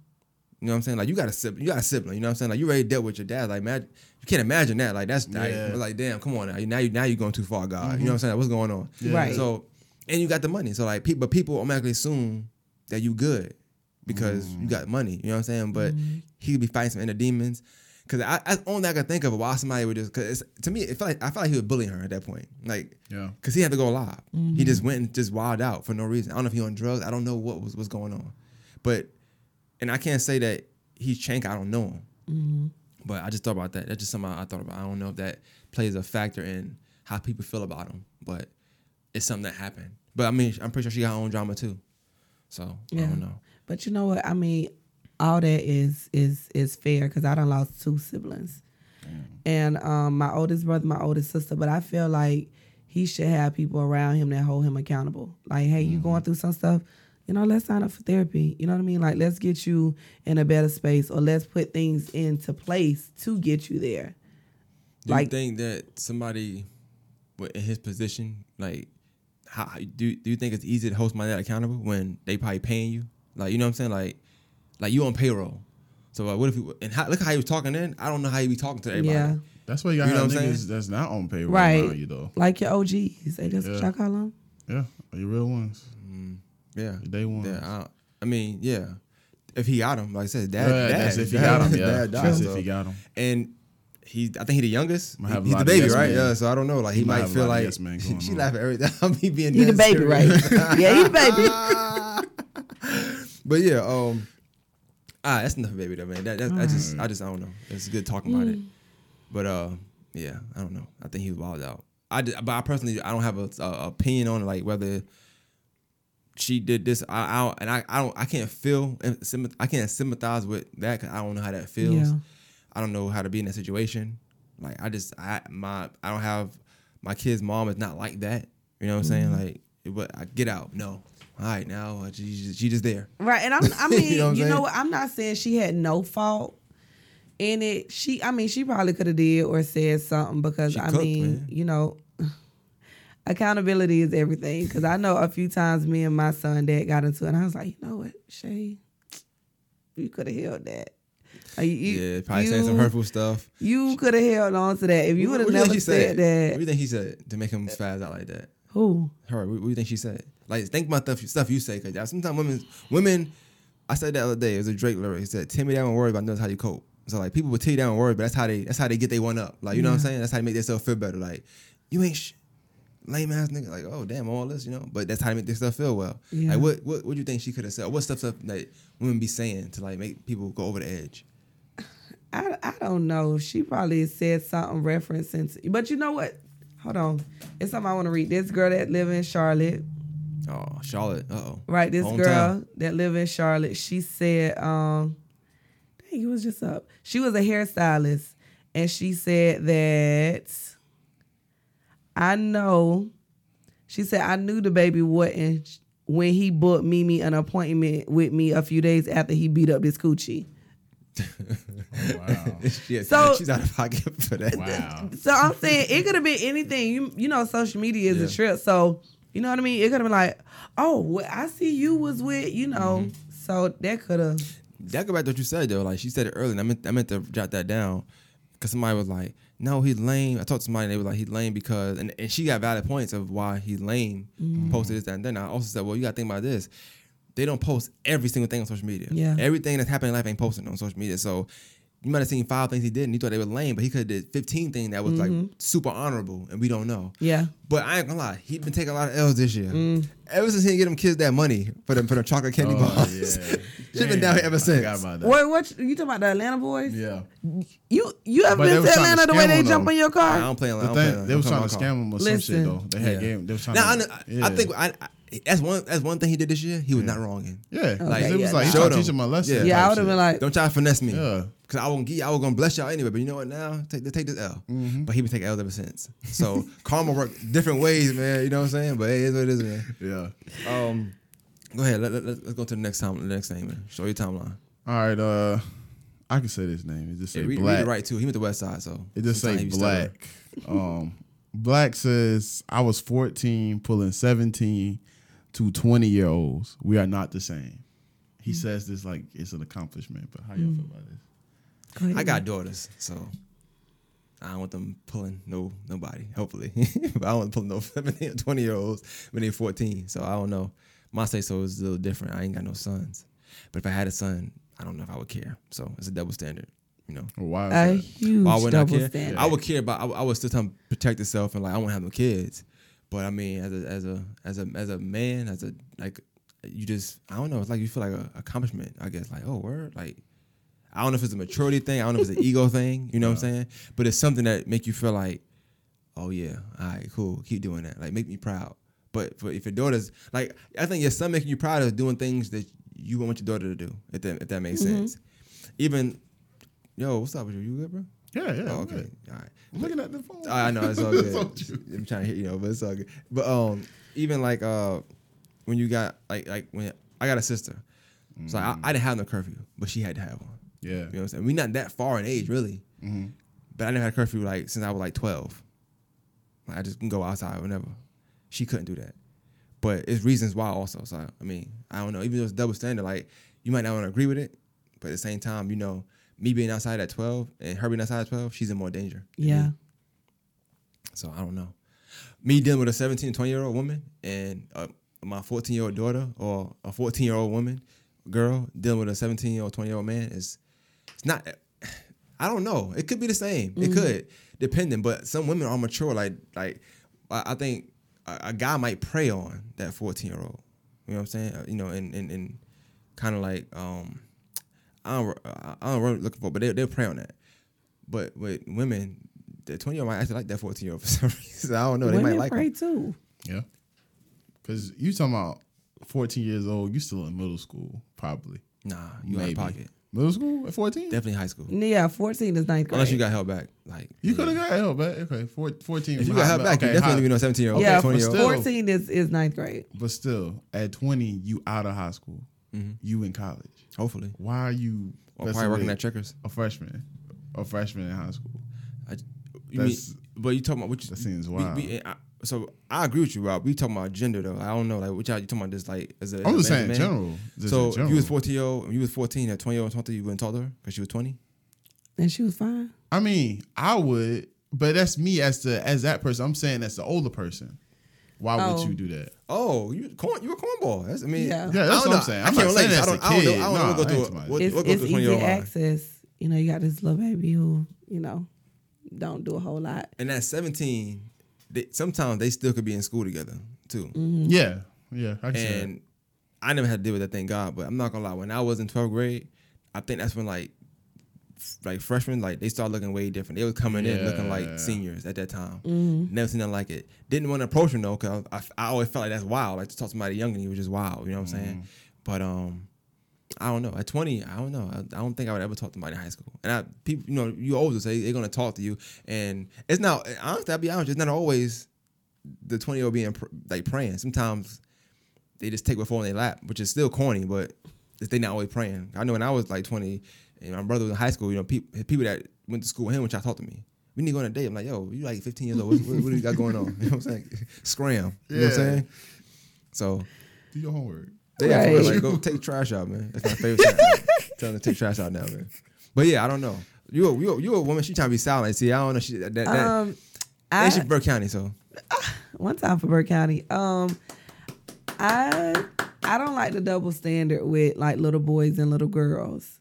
you know what I'm saying? Like you got a sibling, you got a sibling. You know what I'm saying? Like you already dealt with your dad. Like man, you can't imagine that. Like that's like, Yeah. like damn, come on now. Now you now you're going too far, God. You know mm-hmm. what I'm saying? Like, what's going on? Yeah. Right. So and you got the money. So like people, but people automatically assume that you good because you mm. got money. You know what I'm saying? But mm-hmm. he could be fighting some inner demons. Cause I, I only I can think of why somebody would just cause to me it felt like I felt like he was bullying her at that point. Like Yeah. Cause he had to go live. He mm-hmm. just went and just wild out for no reason. I don't know if he on drugs. I don't know what was what's going on. But and I can't say that he's Chank. I don't know him. Mm-hmm. But I just thought about that. That's just something I thought about. I don't know if that plays a factor in how people feel about him. But it's something that happened. But I mean, I'm pretty sure she got her own drama too. So yeah. I Yeah. don't know. But you know what? I mean, all that is is is fair because I done lost two siblings, and um, my oldest brother, my oldest sister. But I feel like he should have people around him that hold him accountable. Like, hey, you going through some stuff? You know, let's sign up for therapy. You know what I mean? Like, let's get you in a better space, or let's put things into place to get you there. Do Like- you think that somebody in his position, like, how do do you think it's easy to hold somebody accountable when they probably paying you? Like, you know what I'm saying? Like, like you on payroll. So like, what if you and how, look how he was talking then? I don't know how he be talking to everybody. Yeah, That's why you got You know I'm niggas saying? that's not on payroll Right. around you though. like your OGs. They just Yeah. what y'all call them. Yeah, your real ones. Yeah, Your day ones. yeah. I, I mean, yeah. If he got him, like I said, dad, Yeah, dad, that's if he dad- got him. Yeah, dad died, that's so- if he got him. And he, I think he the youngest. Might have a He's the baby, yes right? men. Yeah. So I don't know. Like he, He might might feel like yes men going she on. laugh at every time he being He the baby, serious. right? yeah, he the baby. But yeah, um, ah, that's enough, baby. Though, man. That, that, that's just, I just, I don't know. It's good talking about it. But uh, yeah, I don't know. I think he was wild out. I, did, but I personally, I don't have a, a opinion on like whether she did this. I, I don't, and I, I don't, I can't feel, I can't sympathize with that because I don't know how that feels. Yeah. I don't know how to be in that situation. Like I just, I my, I don't have my kid's mom is not like that. You know what I'm saying? Like, but I get out. No. All right, now uh, she, she just there. Right, and I'm, I mean, You you know know, what I'm saying? what? I'm not saying she had no fault in it. She, I mean, she probably could have did or said something because She I cooked, mean, man. you know, accountability is everything. Because I know a few times me and my son dad got into it, and I was like, you know what, Shay, you could have held that. Like, you, yeah, probably saying some hurtful stuff. You could have held on to that if you would have what do think never she said What do you think he said to make him spaz out like that? Who? Her, what do you think she said? Like, think about stuff, stuff you say, because sometimes women, women, I said that the other day. It was a Drake lyric. He said, "Tell me that don't worry about knows how you cope." So like, people will tell you they don't worry, but that's how they, that's how they get they one up. Like, you know what I'm saying? That's how they make themselves feel better. Like, you ain't sh- lame ass nigga. Like, oh damn, all this, you know. But that's how they make themselves feel well. Yeah. Like, what, what, what do you think she could have said? What stuff, stuff that women be saying to like make people go over the edge? I, I don't know. She probably said something referencing, to, but you know what? Hold on, it's something I want to read. This girl that live in Charlotte, Oh, Charlotte. Uh oh. right? This Hometown. girl that live in Charlotte, she said, um, dang, it was just up. She was a hairstylist, and she said that I know She said, I knew the baby wasn't when he booked Mimi an appointment with me a few days after he beat up this coochie. Wow. Yeah, So- she's out of pocket for that. wow. So I'm saying it could have been anything. You you know, social media is Yeah. a trip. So you know what I mean. It could have been like, oh, well, I see you was with you know. Mm-hmm. So that could have. That go back to what you said though. Like she said it earlier. And I meant I meant to jot that down because somebody was like, "No, he's lame." I talked to somebody and they were like, "He's lame because," and, and she got valid points of why he's lame. Mm-hmm. Posted this that, and then I also said, "Well, you got to think about this. They don't post every single thing on social media. Yeah. everything that's happening in life ain't posted on social media. So." You might have seen five things he did, and you thought they were lame, but he could have did fifteen things that was like mm-hmm. super honorable, and we don't know. Yeah. But I ain't gonna lie, he been taking a lot of L's this year. Mm. Ever since he didn't get them kids that money for them for the chocolate candy Oh, bars, yeah. she been down here ever I since. about that. Wait, what you talking about? The Atlanta boys? Yeah. You you ever But been to trying to Atlanta the way they him, jump though. in your car? don't play on. I don't play thing, on- they I'm was trying to scam them or some shit though. They had Yeah. game. They was trying Now, I, to. know- I- yeah. I think I, I, that's one that's one thing he did this year. He was not wrong in. Yeah, Okay, like it was yeah, like he nah. trying to Showed teach him a him. lesson. Yeah. yeah, I would have been like, Don't try to finesse me. Yeah. Cause I won't get, I was gonna bless y'all anyway. But you know what? Now take take this L. Mm-hmm. But he been taking L's ever since. So karma work different ways, man. You know what I'm saying? But hey, it is what it is, man. Yeah. Um, go ahead. Let, let, let's go to the next time. The next thing, man. Show your timeline. All right. Uh, I can say this name. It just say Yeah, read, read black. it right too. He went to West Side, so It just sometimes say he be stubborn. black. um, black says I was 14 pulling 17 to 20 year olds. We are not the same. He mm. says this like it's an accomplishment. But how y'all mm. feel about this? Go ahead. I got daughters, so I don't want them pulling no nobody. Hopefully, but I don't want them pulling no 17 20 year olds when they're 14. So I don't know. My say so is a little different. I ain't got no sons, but if I had a son, I don't know if I would care. So it's a double standard, you know. Or why? A huge Why wouldn't I double care? standard. I would care about. I, would- I would still try to protect myself and like I won't have no kids. But I mean, as a as a as a as a man, as a like, you just I don't know. It's like you feel like a accomplishment. I guess like oh word like. I don't know if it's a maturity thing. I don't know if it's an ego thing. You know what I'm saying? But it's something that make you feel like, oh yeah, all right, cool, keep doing that. Like make me proud. But for if your daughter's like, I think your son making you proud of doing things that you want your daughter to do. If that if that makes mm-hmm. sense. Even, yo, what's up with you? You good, bro? Yeah, yeah. Oh, okay. all right. I'm looking at the phone. I know it's all It's good. all. I'm trying to hit you know, but it's all good. But um, even like uh, when you got like like when I got a sister, so I, I didn't have no curfew, but she had to have one. Yeah. You know what I'm saying? We're not that far in age, really. Mhm. But I never had a curfew like since I was like 12. Like, I just can go outside whenever. She couldn't do that. But it's reasons why also. So I mean, I don't know. Even though it's double standard, like you might not want to agree with it, but at the same time, you know, me being outside at 12 and her being outside at 12, she's in more danger. yeah. me. So I don't know. Me dealing with a 17, 20 year old woman and uh, my 14 year old daughter or a 14 year old woman, girl, dealing with a 17 year old, 20 year old man is, it's not, I don't know. It could be the same. It could, depending. But some women are mature. Like, like I I think a, a guy might prey on that 14 year old. You know what I'm saying? Uh, You know, and, and, and kind of like, um, I don't, I don't really looking for, but they, they'll prey on that. But with women, the 20 year old might actually like that 14 year old for some reason. I don't know. They might like pray him. too. Yeah. Because you talking about 14 years old, you still in middle school, probably. Nah, you out of pocket. Middle school at 14? Definitely high school. Yeah, 14 is ninth grade. Unless you got held back. Like You yeah. could have got help back. Okay, four, 14. If you got held back, you definitely high- be no 17 year old. yeah, 20 year old. 14 is, is ninth grade. But still, at 20, you out of high school. Mm-hmm. You in college. Hopefully. Why are you Or messing probably working at checkers. a freshman? A freshman in high school. I, you mean, That's- but you talking about what you, that seems we- wild. we- I, so I agree with you, Rob. We talking about gender though. I don't know, like what y'all you talking about this like as a. I'm as just a saying man? in general. Just So in general. you was 14 year old, you was 14 at 20 year old, 20, you wouldn't talk to her because she was 20. And she was fine. I mean, I would, but that's me as the as that person. I'm saying as the older person. Why Oh. would you oh. do that? Oh, you corn, you a cornball. That's, I mean, Yeah. Yeah, that's I don't what I'm saying. I I'm can't not relate. saying I don't, a I don't know. I don't Nah, know. Go through. talking What, It's, what it's easy year old mind? access. You know, you got this little baby who, you know, don't do a whole lot. And at 17, they, sometimes they still could be in school together too. Mm-hmm. Yeah, yeah. I can see that. And I never had to deal with that, thank God. But I'm not gonna lie, when I was in 12th grade, I think that's when like f- like freshmen, like they started looking way different. They was coming in looking like seniors at that time. Never seen nothing like it. Didn't want to approach them though, cause I, I always felt like that's wild. Like to talk to somebody younger than you was just wild. You know what I'm saying? But um, I don't know. At 20, I don't know. I, I don't think I would ever talk to somebody in high school. And I, people, you know, you older, say they're gonna talk to you, and it's not. Honestly, I'll be honest. It's not always the twenty year old being pr- like praying. Sometimes they just take my phone in their lap, which is still corny, but they not always praying. I know when I was like twenty, and my brother was in high school, you know, people people that went to school with him, which I talked to me. We need to go on a date. I'm like, yo, you like 15 years old. What, what, what do you got going on? You know what I'm saying? Scram. You know what I'm saying? So Do your homework. yeah, for real, Right. like go take trash out, man. That's my favorite. Time. Tell them to take trash out now, man. But yeah, I don't know. You a, you a, you a woman? She trying to be silent. See, I don't know. She that, that Um, and she I, Burke County, so one time for Burke County. Um, I I don't like the double standard with like little boys and little girls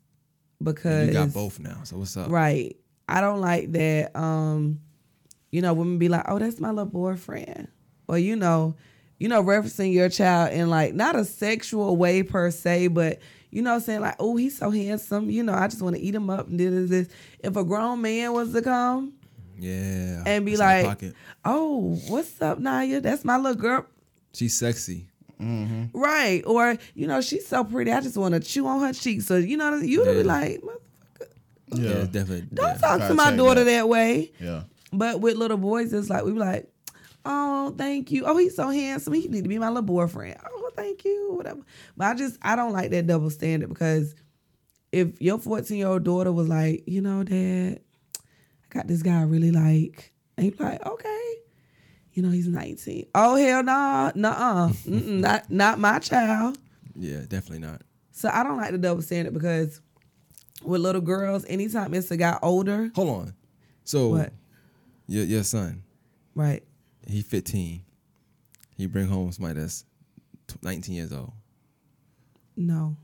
because you got both now. So what's up? Right. I don't like that. Um, you know, women be like, "Oh, that's my little boyfriend," or you know, you know, referencing your child in like not a sexual way per se, but you know, saying like, "Oh, he's so handsome," you know, I just want to eat him up and this, this. If a grown man was to come Yeah. and be It's like, "Oh, what's up, Naya? That's my little girl." she's sexy. Right. Or, you know, she's so pretty. I just want to chew on her cheeks. So, you know, you would Yeah. be like, "Motherfucker, Yeah, Yeah. definitely. don't yeah. talk Gotta my daughter that. that way. Yeah. But with little boys, it's like we be like, oh, thank you. Oh, he's so handsome. He need to be my little boyfriend. Oh, thank you. Whatever. But I just I don't like that double standard because if your 14 year old daughter was like, you know, dad, I got this guy I really like, and you like, okay. You know, he's 19. Oh hell no, nah, not not my child. Yeah, definitely not. So I don't like the double standard because with little girls, anytime it's a guy older, Hold on. So what? your your son, Right. he 15. He bring home somebody that's 19 years old. No.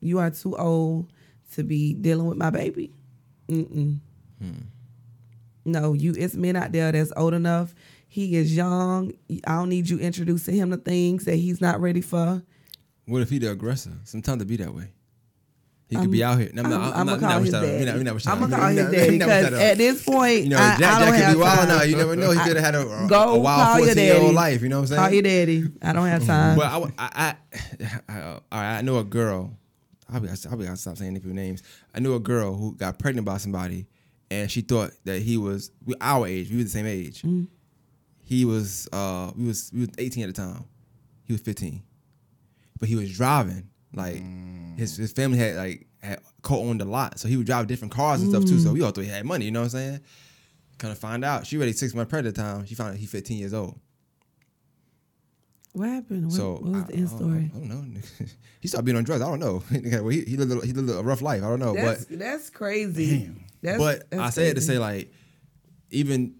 You are too old to be dealing with my baby. Mm-mm. Hmm. No, you it's men out there that's old enough. He is young. I don't need you introducing him to things that he's not ready for. What if he the aggressor? Sometimes it be that way. He could I'm- be out here. No, I'm, I'm, not. I'm, I'm, gonna call his not with daddy. not. We're not with I'm gonna call his not- daddy we're not with because at this point, You know, I, Jack, Jack could be wild time. now. You never know. He could have had a, a, Go a wild call your 14 year old life. You know what I'm Call your saying? daddy. I don't have time. But I, I, I, I, I know a girl. I'll be, I'll be gotta stop saying people's names. I knew a girl who got pregnant by somebody, and she thought that he was we our age. We were the same age. Mm. He was, uh, we was, we was 18 at the time. He was 15, but he was driving. Like his his family had like had co-owned a lot, so he would drive different cars and stuff too. So we all thought he had money. You know what I'm saying? Kind of find out she already six months pregnant at the time. She found out he 15 years old. what happened? What, So what was I- the end I- story? I, don't know. he started being on drugs. I don't know. well, he, he lived a, he lived a rough life. I don't know, That's but that's crazy. That's, but that's I say it to say like even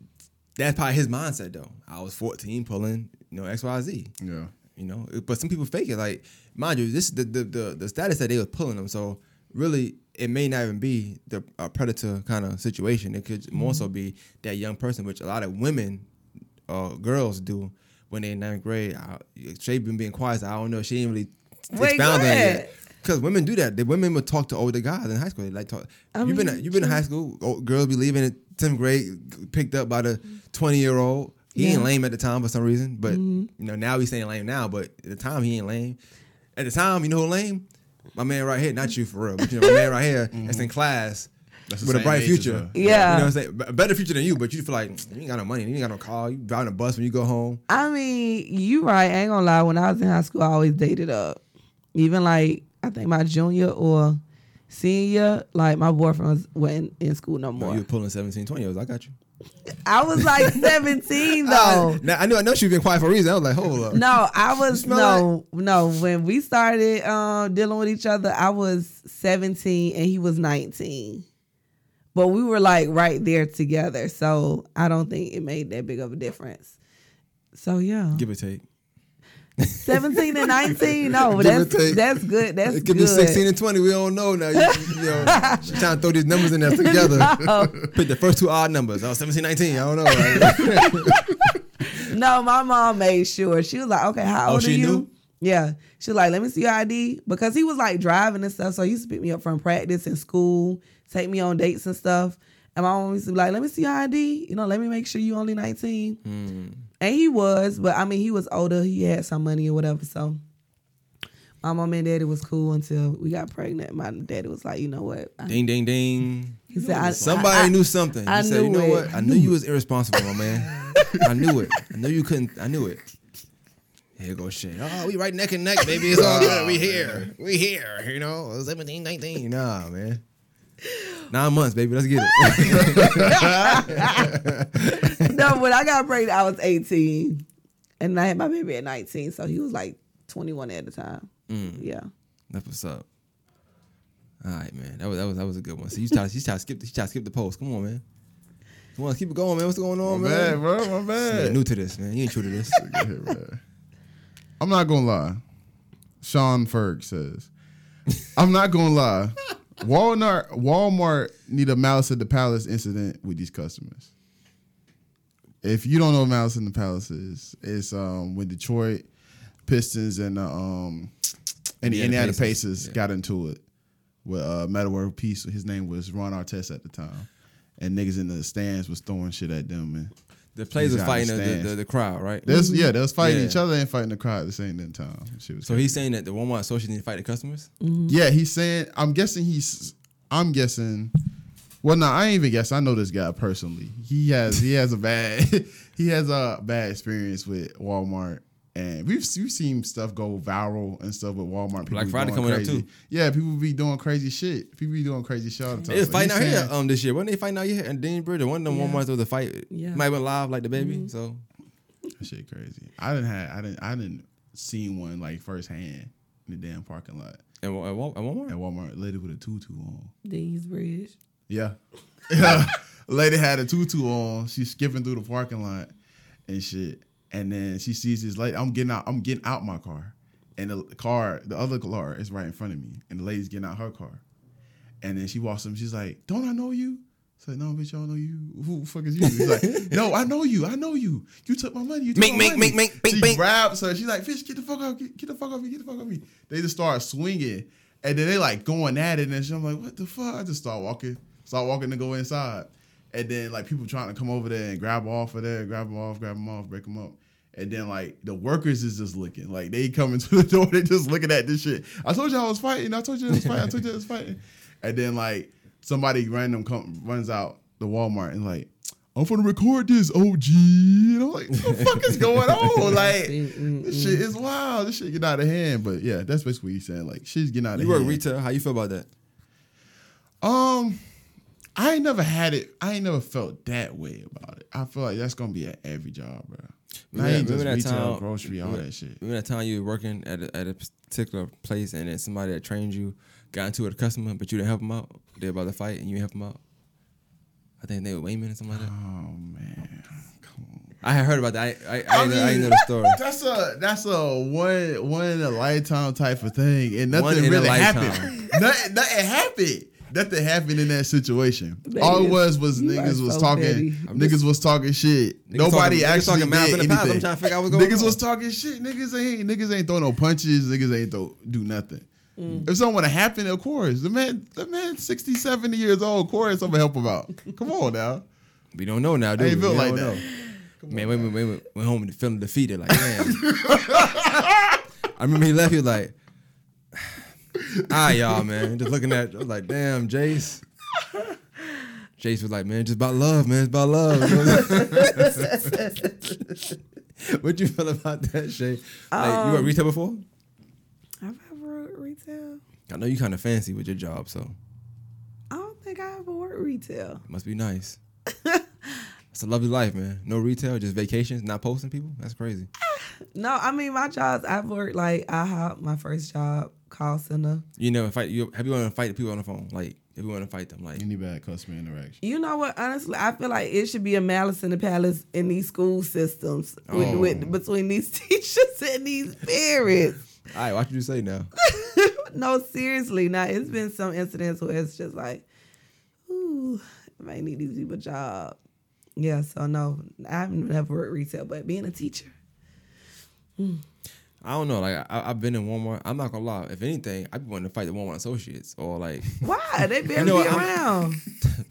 that's probably his mindset though. I was 14 pulling you know X Y Z. Yeah. You know, but some people fake it. Like mind you, this the the the, the status that they was pulling them. So really, it may not even be the uh, predator kind of situation. It could more Mm-hmm. so be that young person, which a lot of women, uh, girls do when they in ninth grade. I, Shay been being quiet. so I don't know. She ain't really Wait, expound go on it Because women do that. The women would talk to older guys in high school. They like talk. I you've been mean, you've been in high school. Old girls be leaving in tenth grade, picked up by the twenty year old. He ain't lame at the time for some reason, but Mm-hmm. you know now he's saying lame now. But at the time he ain't lame. At the time, you know who lame? My man right here, not you for real, but you know my man right here that's in class That's with a bright future. her. Yeah. you know what I'm saying. A better future than you, but you feel like you ain't got no money, you ain't got no car, you driving a bus when you go home. I mean, you right. I ain't gonna lie. When I was in high school, I always dated up. Even like I think my junior or senior, like my boyfriend was wasn't in school no more. you were pulling 17, 20 years. I got you. I was like seventeen though. now, I knew I know she been quiet for a reason. I was like, hold up. No, I was no, no. When we started um, dealing with each other, I was seventeen and he was nineteen. But we were like right there together, so I don't think it made that big of a difference. So yeah, Give or take. Seventeen and nineteen. No, Give that's take. that's good. That's It could good. be 16 and 20. We don't know now. You, you know, trying to throw these numbers in there together. No. Pick the first two odd numbers. Oh, 17, 19. I don't know. No, my mom made sure. She was like, okay, how Oh, old are you? knew? Yeah. She was like, let me see your ID. Because he was like driving and stuff. So he used to pick me up from practice and school, take me on dates and stuff. And my mom used to be like, let me see your ID. You know, let me make sure you only 19. Hmm. And he was, but I mean, he was older. He had some money or whatever. So my mom and daddy was cool until we got pregnant. My daddy was like, you know what? I- ding, ding, ding. he said, I, Somebody I- knew something. I he said, you knew know it. what? I knew you was irresponsible, my man. I knew it. I knew you couldn't. I knew it. Here goes shit. Oh, we right neck and neck, baby. It's all good. We here. We here. You know, it was 17, 19. Nah, man. Nine months, baby. Let's get it. no, when I got pregnant, I was 18. And I had my baby at 19. So he was like 21 at the time. Mm. Yeah. That's what's up. All right, man. That was that was that was a good one. So you try you try to skip you try to skip the post. Come on, man. Come on, keep it going, man. What's going on, man? My man? bad, bro. My Yeah, bad. new to this, man. You ain't true to this. I'm not gonna lie. Sean Ferg says, "I'm not gonna lie. Walmart Walmart need a Malice at the Palace incident with these customers. If you don't know what Malice in the Palace is, it's um when Detroit Pistons and uh, um and the Indiana Indiana Pacers, Pacers yeah. got into it with uh, Metta World Peace. His name was Ron Artest at the time, and niggas in the stands was throwing shit at them and." The players are fighting the, the, the, the crowd, right? There's, yeah, they was fighting Yeah. each other and fighting the crowd at the same time. Shit was So he's saying that the Walmart associate didn't fight the customers. Mm-hmm. Yeah, he's saying. I'm guessing he's. I'm guessing. Well, no, I ain't even guess. I know this guy personally. He has. He has a bad. he has a bad experience with Walmart, and we've we've seen stuff go viral and stuff with Walmart. People Black Friday doing coming up, too. Yeah, people be doing crazy shit. People be doing crazy shit all the time. They was fighting out here um this year. Wasn't they fighting out here in Dean Bridge? One of them Yeah. Walmarts was a fight. Yeah. Might went live like the baby. So That shit crazy. I didn't have. I didn't. I didn't see one like firsthand in the damn parking lot and at Wal- at Walmart. at Walmart. Lady with a tutu on. Dean's Bridge. Yeah. Yeah. Lady had a tutu on. She's skipping through the parking lot and shit. And then she sees this lady. I'm getting out. I'm getting out my car. And the car, the other car is right in front of me. And the lady's getting out her car. And then she walks up. She's like, Don't I know you? It's like, no, bitch, I don't know you. Who the fuck is you? He's like, no, I know you. I know you. You took my money. You took Mink, my mink, money. mink, mink, bink, she bink. grabs her. She's like, bitch, get the fuck out. Get, get the fuck off me. Get the fuck off me. Get the fuck off me. They just start swinging. And then they like going at it. And shit. I'm like, what the fuck? I just start walking. Start walking to go inside. And then like people trying to come over there and grab off of there, grab them off, grab them off, break them up. And then like the workers is just looking. Like they coming to the door, they just looking at this shit. I told you I was fighting. I told you I was fighting. I told you I was fighting. And then like somebody random come, runs out the Walmart and like, I'm gonna record this, OG. And I'm like, what the fuck is going on? Like, mm, mm, mm, this shit is wild. This shit get out of hand. But yeah, that's basically what he's saying. Like, shit's getting out of hand. You work retail. How you feel about that? Um, I ain't never had it. I ain't never felt that way about it. I feel like that's gonna be at every job, bro. Remember- even just that retail, time- grocery, all remember- that shit. Remember that time you were working at a, at a particular place and then somebody that trained you got into it with a customer, but you didn't help them out. They were about to fight and you didn't help them out. I think they were Wayman or something like that. Oh man, come on. I had heard about that. I I, I, I know, I know the story. That's a that's a one one in a lifetime type of thing, and nothing really happened. nothing, nothing happened. Nothing happened in that situation. Baby, All it was was niggas was so talking. petty. Niggas just- was talking shit. Niggas Nobody talking- actually talking mouth did in the past. I'm anything. trying to figure out what's going niggas on. was talking shit. Niggas ain't niggas ain't throw no punches. Niggas ain't throw, do nothing. If something would have happened, of course. The man, the man, 60, 70 years old. Of course, I'm gonna help him out. Come on now. We don't know now, I dude. ain't feel we like don't that. know. Man, wait, wait, wait, wait. Went home and feeling defeated. Like, man. I remember he left. He was like, "All right, y'all, man." Just looking at, I was like, "Damn, Jace." Jace was like, "Man, just about love, man. It's about love." What'd you feel about that, Shay? Like, you worked Um, retail before? I've ever worked retail? I know you kind of fancy with your job, so I don't think I ever worked retail. it must be nice. It's a lovely life, man. No retail, just vacations, not posting people. That's crazy. No, I mean my jobs. I've worked like I IHOP, my first job, call center. You never fight. You have you want to fight the people on the phone? Like if you want to fight them, like Any bad customer interaction? You know what? Honestly, I feel like it should be a malice in the palace in these school systems with, Oh. with between these teachers and these parents. all right, what you say now? no, seriously. Now it's been some incidents where it's just like, ooh, I might need these people a job. Yeah, so no, I've never worked retail, but being a teacher, mm. I don't know. Like I, I've been in Walmart. I'm not gonna lie. If anything, I'd be wanting to fight the Walmart associates or like why they barely know be what, I'm- around?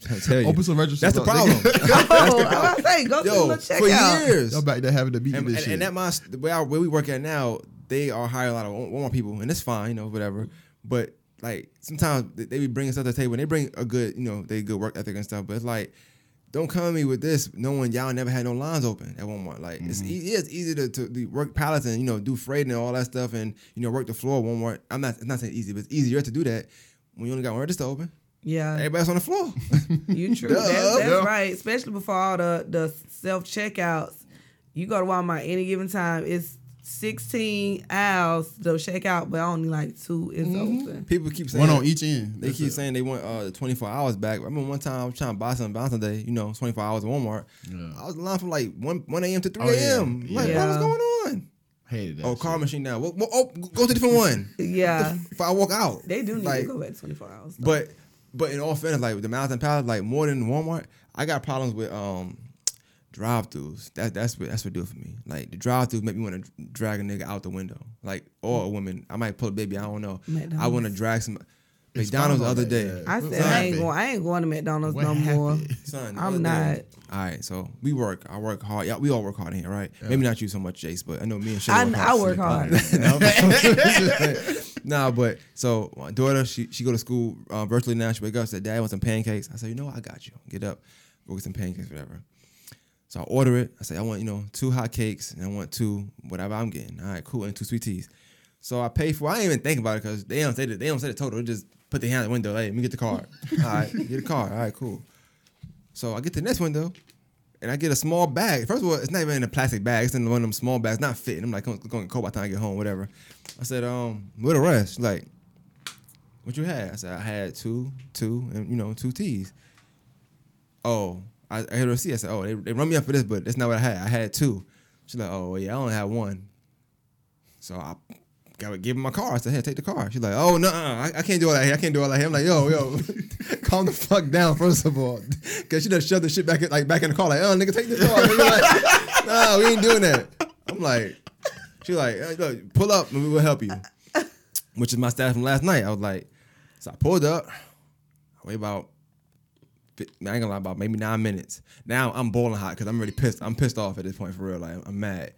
Tell you, Open some registers. that's the up, nigga. problem. oh, I was say go Yo, to the for checkout. years, Y'all back there having to beat and, this and, shit. and that my the way, I, where we work at now, they are hiring a lot of Walmart people, and it's fine, you know, whatever. But like sometimes they, they be bringing stuff to the table, and they bring a good, you know, they good work ethic and stuff. But it's like don't come at me with this knowing y'all never had no lines open at Walmart. Like it's Mm-hmm. e- it's easy to, to, to work pallets and you know do freight and all that stuff and you know work the floor at Walmart. I'm not it's not saying easy, but it's easier to do that when you only got one register open. Yeah, Everybody's on the floor. you true. That's, that's Yeah. right. Especially before all the the self checkouts. You go to Walmart any given time. It's sixteen aisles to check out, but only like two is open. People keep saying One on each end. They That's keep it. saying they want uh 24 hours back. I remember one time I was trying to buy something Valentine's Day, you know, 24 hours at Walmart. Yeah. I was in line from like 1 1 a.m. to 3 Oh, yeah. a.m. Like, Yeah. what was going on? Hated that. Oh, shit. car machine now. Well, well, oh, go to a different one. Yeah, If I walk out. they do need like, to go back twenty four hours. though. But but in all fairness, like the Mountain Palace, like more than Walmart, I got problems with um drive throughs. That that's what that's what do it for me. Like the drive throughs make me want to drag a nigga out the window. Like or a woman. I might pull a baby. I don't know. I want to drag some. It's McDonald's the other day. that, I What said I ain't going. I ain't going to McDonald's What no more. Son, I'm not. day- All right, so we work. I work hard. Yeah, we all work hard here, right? Maybe not you so much, Jace, but I know me and Shay I, work I hard. work hard. nah, but so my daughter, she she go to school uh, virtually now. She wake up, said, "Dad, I want some pancakes." I said, "You know what? I got you. Get up, go get some pancakes, whatever." So I order it. I say, "I want you know two hot cakes and I want two whatever I'm getting." All right, cool, and two sweet teas. So I pay for. I ain't even think about it because they don't say the, they don't say the total. They just put their hand out the window. Hey, let me get the card. All right, get the card. All right, cool. So I get to the next window, and I get a small bag. First of all, it's not even in a plastic bag. It's in one of them small bags, not fitting. I'm like, going to cold by the time I get home, whatever. I said, um, the rest? She's like, what you had? I said, I had two, two, and you know, two teas. Oh, I, I heard her see. I said, oh, they, they run me up for this, but that's not what I had. I had two. She's like, oh, yeah, I only had one. So I gotta give him my car. I said, hey, take the car. She's like, oh, no, I, I can't do all that here. I can't do all that here. I'm like, yo, yo, calm the fuck down, first of all. Because she just shoved the shit back in, like, back in the car, like, oh, nigga, take the car. Nigga, like, no, we ain't doing that. I'm like, she like, hey, look, pull up and we will help you. Which is my status from last night. I was like, so I pulled up. I wait about, I ain't gonna lie, about maybe nine minutes. Now I'm boiling hot because I'm really pissed. I'm pissed off at this point for real. Like I'm mad.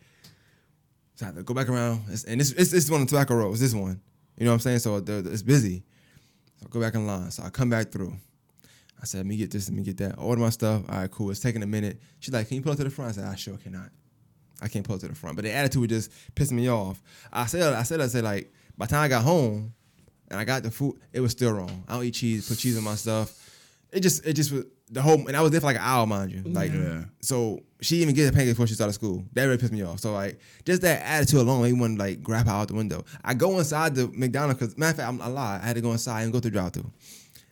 So I have to go back around. It's, and this it's, it's one of the tobacco. It's this one. You know what I'm saying? So it's busy. So I go back in line. So I come back through. I said, let me get this, let me get that. Order my stuff. All right, cool. It's taking a minute. She's like, can you pull up to the front? I said, I sure cannot. I can't pull up to the front. But the attitude was just pissing me off. I said, I said, I said, like, by the time I got home and I got the food, it was still wrong. I don't eat cheese, put cheese on my stuff. It just, it just was the whole, and I was there for like an hour, mind you. Like, Yeah. so she even get a pancake before she started school. That really pissed me off. So like, just that attitude alone made me want to like grab her out the window. I go inside the McDonald's because matter of fact, I'm, I lied. I had to go inside and go through drive through.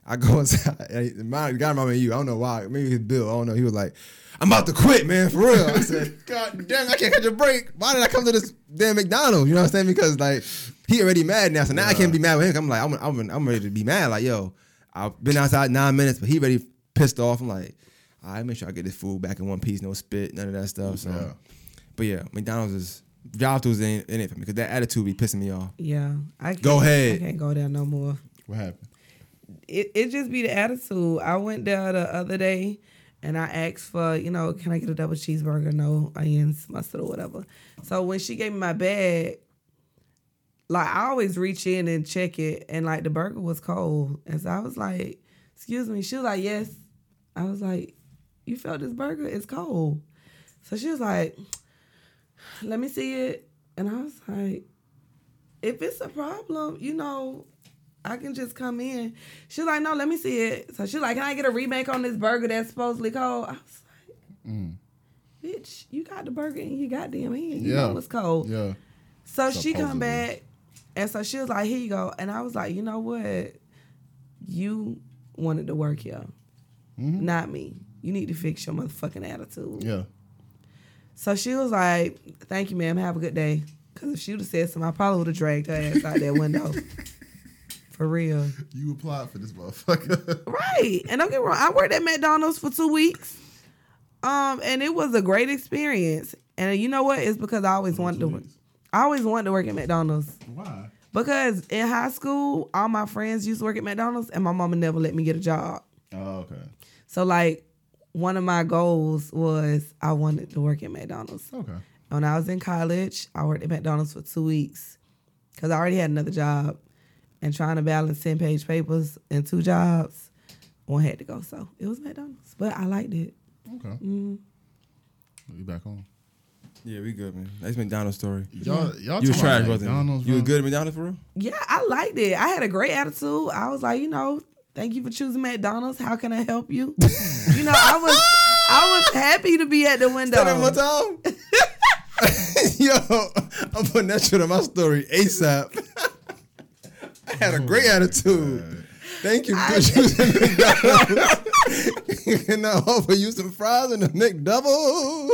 I go inside. My guy reminded you. I don't know why. Maybe it's Bill. I don't know. He was like, "I'm about to quit, man, for real." I said, "God damn, I can't catch a break. Why did I come to this damn McDonald's?" You know what I'm saying? Because like he already mad now, so now I can't be mad with him. I'm like, I'm, I'm, I'm ready to be mad. Like, yo, I've been outside nine minutes, but he already pissed off. I'm like, all right, make sure I get this food back in one piece, no spit, none of that stuff. So, Yeah. but yeah, McDonald's is drive throughs in, in it for me because that attitude be pissing me off. Yeah, I can't, Go ahead. I can't go there no more. What happened? It it just be the attitude. I went there the other day, and I asked for you know, can I get a double cheeseburger? No onions, mustard, or whatever. So when she gave me my bag, like I always reach in and check it, and like the burger was cold, and so I was like, "Excuse me." She was like, "Yes." I was like, "You felt this burger? It's cold." So she was like, "Let me see it," and I was like, "If it's a problem, you know." I can just come in. She's like, no, let me see it. So she's like, can I get a remake on this burger that's supposedly cold? I was like, mm. bitch, you got the burger in your goddamn hand. You Yeah. know it's cold. Yeah. So she come back, and so she was like, "Here you go." And I was like, "You know what? You wanted to work here, not me. You need to fix your motherfucking attitude." Yeah. So she was like, "Thank you, ma'am. Have a good day." Because if she would have said something, I probably would have dragged her ass out that window. For real. You applied for this motherfucker. Right. And don't get wrong, I worked at McDonald's for two weeks. Um, and it was a great experience. And you know what? It's because I always wanted to work. I always wanted to work at McDonald's. Why? Because in high school, all my friends used to work at McDonald's and my mama never let me get a job. Oh, okay. So like one of my goals was I wanted to work at McDonald's. Okay. When I was in college, I worked at McDonald's for two weeks because I already had another job. And trying to balance 10 page papers and two jobs, one had to go. So it was McDonald's. But I liked it. Okay. Mm-hmm. We back home. Yeah, we good, man. That's McDonald's story. Y'all, y'all You was talking trash, about wasn't McDonald's, you? You good at McDonald's for real? Yeah, I liked it. I had a great attitude. I was like, you know, thank you for choosing McDonald's. How can I help you? you know, I was I was happy to be at the window. Say that one time. Yo, I'm putting that shit on my story ASAP. I had a great oh attitude. Thank you for choosing McDonald's. Can I offer you some fries and a McDouble?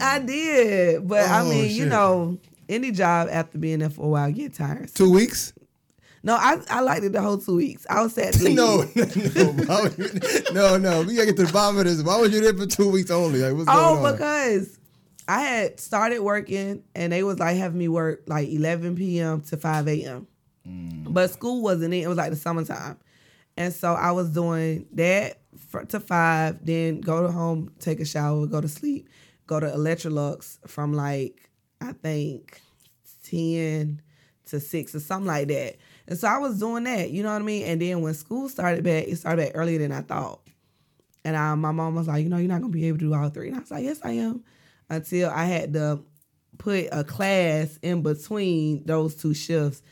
I did, but I Oh, mean, you know, any job after being there for a while get tired. Two weeks? No, I I liked it the whole two weeks. I was sad. No, no, no, Why would you- no, no. We gotta get to the bottom of this. Why was you there for two weeks only? Like, what's oh, going Oh, on? because I had started working and they was like having me work like 11 p.m. to 5 a.m. Mm. But school wasn't in. It was like the summertime. And so I was doing that to 5, then go to home, take a shower, go to sleep, go to Electrolux from like, I think 10 to 6 or something like that. And so I was doing that, you know what I mean? And then when school started back, it started back earlier than I thought. And I, my mom was like, you know, you're not gonna be able to do all three. And I was like, yes, I am. Until I had to put a class in between those two shifts,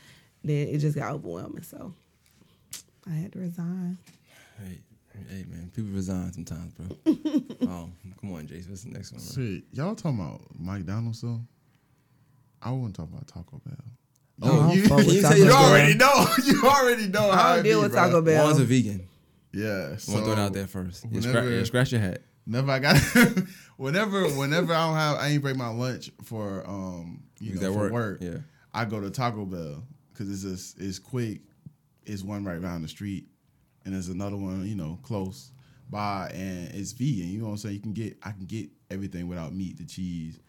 then it just got overwhelming. So I had to resign. Hey, hey, man. People resign sometimes, bro. oh, come on, Jason. What's the next one? Bro? Shit, y'all talking about McDonald's though? I wouldn't talk about Taco Bell. I don't you, you Taco say you you already know. You already know how I don't deal be, with bro. Taco Bell. One's a vegan. Yeah, I want so to throw it out there first. Yeah, scra- whenever- yeah, scratch your hat. Never I got whenever whenever I don't have I ain't break my lunch for um you know that for work. work. Yeah. I go to Taco Bell because it's just it's quick. It's one right down the street, and there's another one you know close by, and it's vegan. You know what I'm saying? You can get I can get everything without meat, the cheese,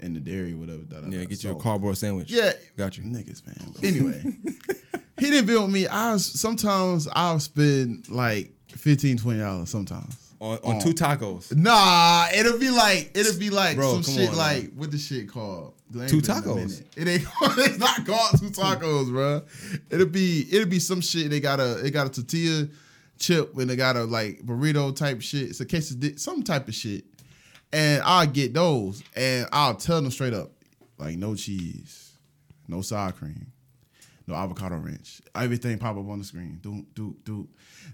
and the dairy, whatever. da, da, Yeah, da. get you a cardboard sandwich. Yeah, Got you. niggas, man. But anyway, he didn't build me. I was sometimes I'll spend like 15 dollars sometimes. On, on two tacos. Nah, it'll be like it'll be like Bro, some shit on, like what the shit called? It Two tacos. It ain't. It's not called two tacos, bro. It'll be it'll be some shit. They got a they got a tortilla chip and they got a like burrito type shit. It's a case of some type of shit, and I'll get those and I'll tell them straight up like no cheese, no sour cream, no avocado ranch. Everything pop up on the screen. Do do do.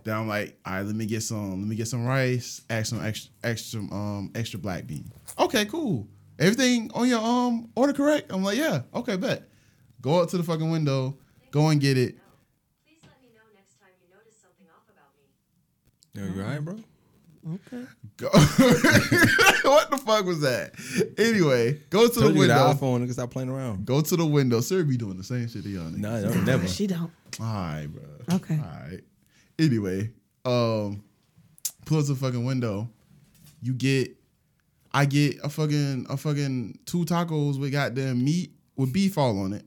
Then I'm like, all right, let me get some. Let me get some rice. Add some extra extra um extra black bean. Okay, cool. Everything on your um order correct? I'm like, yeah. Okay, bet. Go up to the fucking window. Go and get it. Please let me know next time you notice something off about me. Yo, you all right, bro? Okay. Go. what the fuck was that? Anyway, go to the Told you window. the iPhone, nigga, stop playing around. Go to the window. Sir be doing the same shit to y'all niggas. Nah, no, never. She don't. All right, bro. Okay. All right. Anyway, um, pull up to the fucking window. You get, I get a fucking a fucking two tacos with goddamn meat with beef all on it,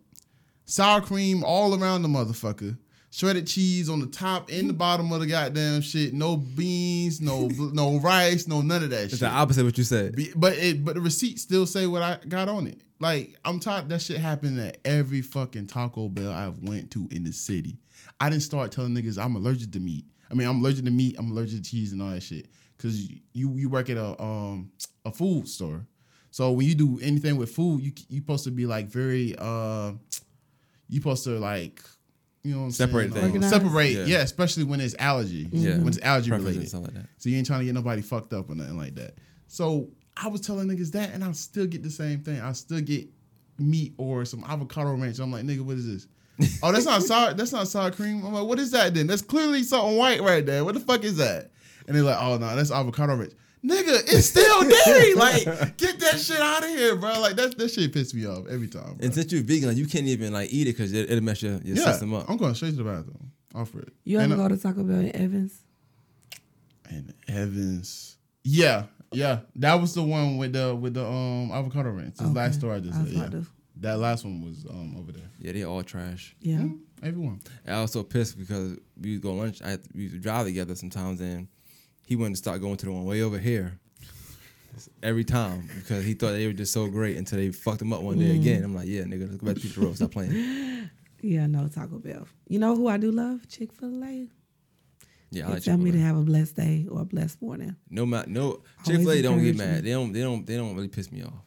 sour cream all around the motherfucker, shredded cheese on the top and the bottom of the goddamn shit. No beans, no no rice, no none of that shit. It's shit. the opposite of what you said. But it but the receipt still say what I got on it. Like I'm tired that shit happened at every fucking Taco Bell I've went to in the city. I didn't start telling niggas I'm allergic to meat. I mean I'm allergic to meat, I'm allergic to cheese and all that shit. Cause you you work at a um a food store. So when you do anything with food, you you supposed to be like very uh you supposed to like you know what I'm Separate saying? things. Separate, Yeah. yeah. especially when it's allergy. Yeah. When it's allergy related. like. So you ain't trying to get nobody fucked up or nothing like that. So I was telling niggas that, and I still get the same thing. I still get meat or some avocado ranch. I'm like, nigga, what is this? oh, that's not sour. That's not sour cream. I'm like, what is that then? That's clearly something white right there. What the fuck is that? And they're like, oh no, that's avocado ranch. Nigga, it's still dairy. like, get that shit out of here, bro. Like that that shit pissed me off every time. bro. And since you're vegan, you can't even like eat it because it, it'll mess your, your yeah, system up. I'm going straight to the bathroom. Offer it. You and, ever uh, go to Taco Bell in Evans? and Evans. Yeah, yeah. That was the one with the with the um avocado ranch. This Okay. last store I just said. Yeah. to- That last one was um over there. Yeah, they all trash. Yeah. Mm, everyone. I was so pissed because we used to go lunch. I we used to drive together sometimes, and he wanted to start going to the one way over here every time because he thought they were just so great until they fucked him up one day mm. again. I'm like, yeah, nigga, let's go back to Pizza Road. Stop playing. Yeah, no Taco Bell. You know who I do love? Chick Fil A. Yeah, I They like tell me to have a blessed day or a blessed morning. No, ma- no Chick Fil A don't get mad. me. They don't. They don't. They don't really piss me off.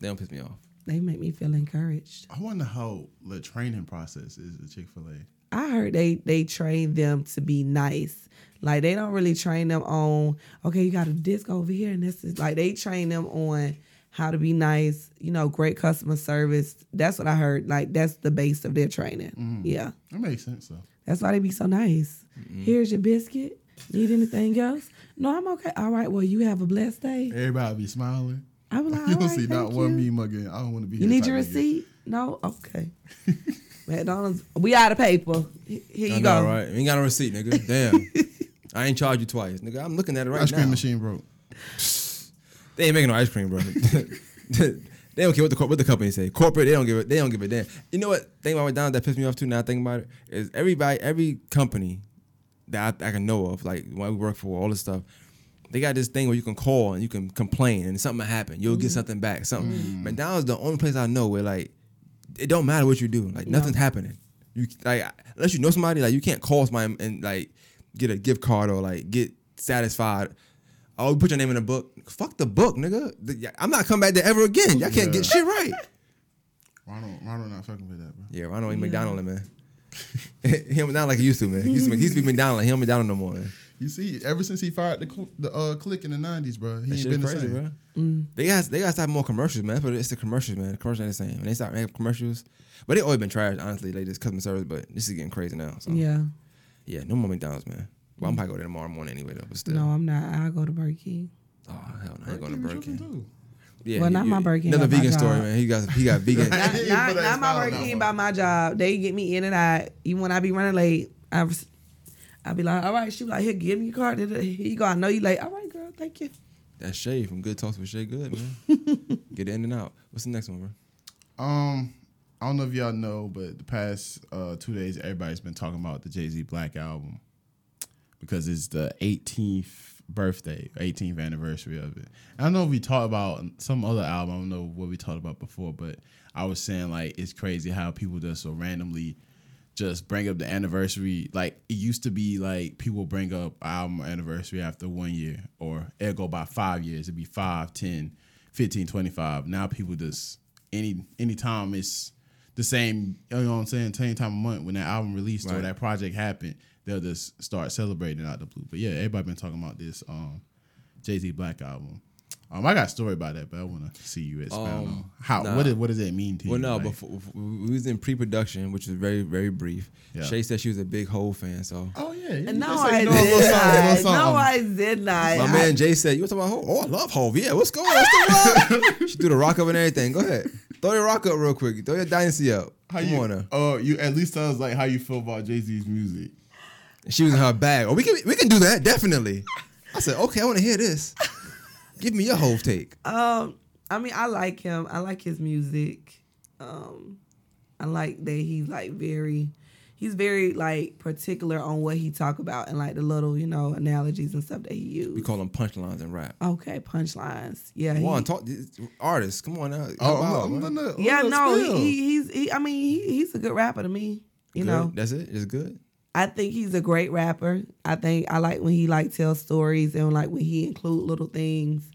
They don't piss me off. They make me feel encouraged. I wonder how the training process is at Chick Fil A. I heard they they train them to be nice. Like they don't really train them on okay, you got a disc over here and this is like they train them on how to be nice, you know, great customer service. That's what I heard. Like that's the base of their training. Mm-hmm. Yeah. That makes sense though. That's why they be so nice. Mm-hmm. Here's your biscuit. Need anything else? No, I'm okay. All right. Well, you have a blessed day. Everybody be smiling. I was like, you all don't right, see not thank one you. meme again. I don't want to be. You need your nigga. receipt? No? Okay. McDonald's, we out of paper. Here you I go. know, right? You ain't got no receipt, nigga. Damn. I ain't charged you twice, nigga. I'm looking at it right Ice now. Ice cream machine broke. They ain't making no ice cream, bro. they don't care what the what the company say. Corporate, they don't give it. They don't give a damn. You know what? Thing about McDonald's that pissed me off too. Now I think about it is everybody, every company that I, I can know of, like when we work for all this stuff. They got this thing where you can call and you can complain and something will happen. You'll get mm. something back. Something. Mm. McDonald's the only place I know where like it don't matter what you do. Like nothing's happening. You like unless you know somebody, like you can't call somebody and like get a gift card or like get satisfied. Oh, put your name in the book. Fuck the book, nigga. I'm not coming back there ever again. Y'all can't get shit right. Ronald, Ronald not fucking with that, bro. Yeah, Ronald ain't McDonald, man. he don't McDonald like he used to, man. He used to, he used to be McDonald. He don't McDonald no more, man. You see, ever since he fired the the uh, click in the nineties, bro, he That ain't shit been the same. bro. They got they got to start more commercials, man. But it's the commercials, man. The commercials ain't the same. When they start making commercials, but they always been trash, honestly. Like this customer service, but this is getting crazy now. So yeah, Yeah. no more McDonald's, man. Well, I'm probably go there tomorrow morning anyway, though. But still, No, I'm not. I'll go to Burger King. oh hell, no, I ain't going to Burger Burger King King. too. Yeah, Well, not you- my Burger King, Another but my vegan story, job. man. He got he got vegan. Not, He not, put that not my Burger King by my job. They get me in and out. Even when I be running late, I was, I be like, all right. She be like, here, give me your card. Here you go. I know you late. All right, girl. Thank you. That's Shay from Good Talks with Shay Good, man. Get in and out. What's the next one, bro? Um, I don't know if y'all know, but the past uh, two days, everybody's been talking about the Jay Z Black album because it's the 18th birthday, 18th anniversary of it. I don't know if we talked about some other album. I don't know what we talked about before, but I was saying like it's crazy how people just so randomly just bring up the anniversary. Like it used to be like people bring up album anniversary after one year, or it'll go by five years. It'd be 5, 10, 15, 25. Now people just any anytime it's the same, you know what I'm saying, same time of month when that album released or that project happened, they'll just start celebrating out the blue. But yeah, everybody been talking about this um Jay Z Black album. Um, I got a story about that, but I want to see you expound Um, on how nah. what is, what does that mean to Well, you? Well, no, Like, before, before- we was in pre-production, which was very, very brief. Yeah. Shay said she was a big Hove fan, so oh yeah, you No, just say I you did know a little something, a not. something. No, I did not. my I- man Jay said, "You was talking about Hove? Oh, I love Hove. Yeah, what's going on? What's the rock? she threw the rock up and everything. Go ahead, throw your rock up real quick. Throw your dynasty up. How Come you? on now. Oh, you at least tell us like how you feel about Jay Z's music. She was in her bag. Oh, we can we can do that definitely. I said, okay, I want to hear this. Give me your whole take. Um, I mean, I like him. I like his music. Um, I like that he's like very, he's very like particular on what he talk about and like the little you know analogies and stuff that he used. We call them punchlines in rap. okay, punchlines. Yeah, Come on, he- talk artists. Come on now. Oh, Come I'm, I'm gonna, I'm yeah. No, he, he, he's. He, I mean, he, he's a good rapper to me. You Good? know, that's it. It's good. I think he's a great rapper. I think I like when he like tells stories and like when he include little things,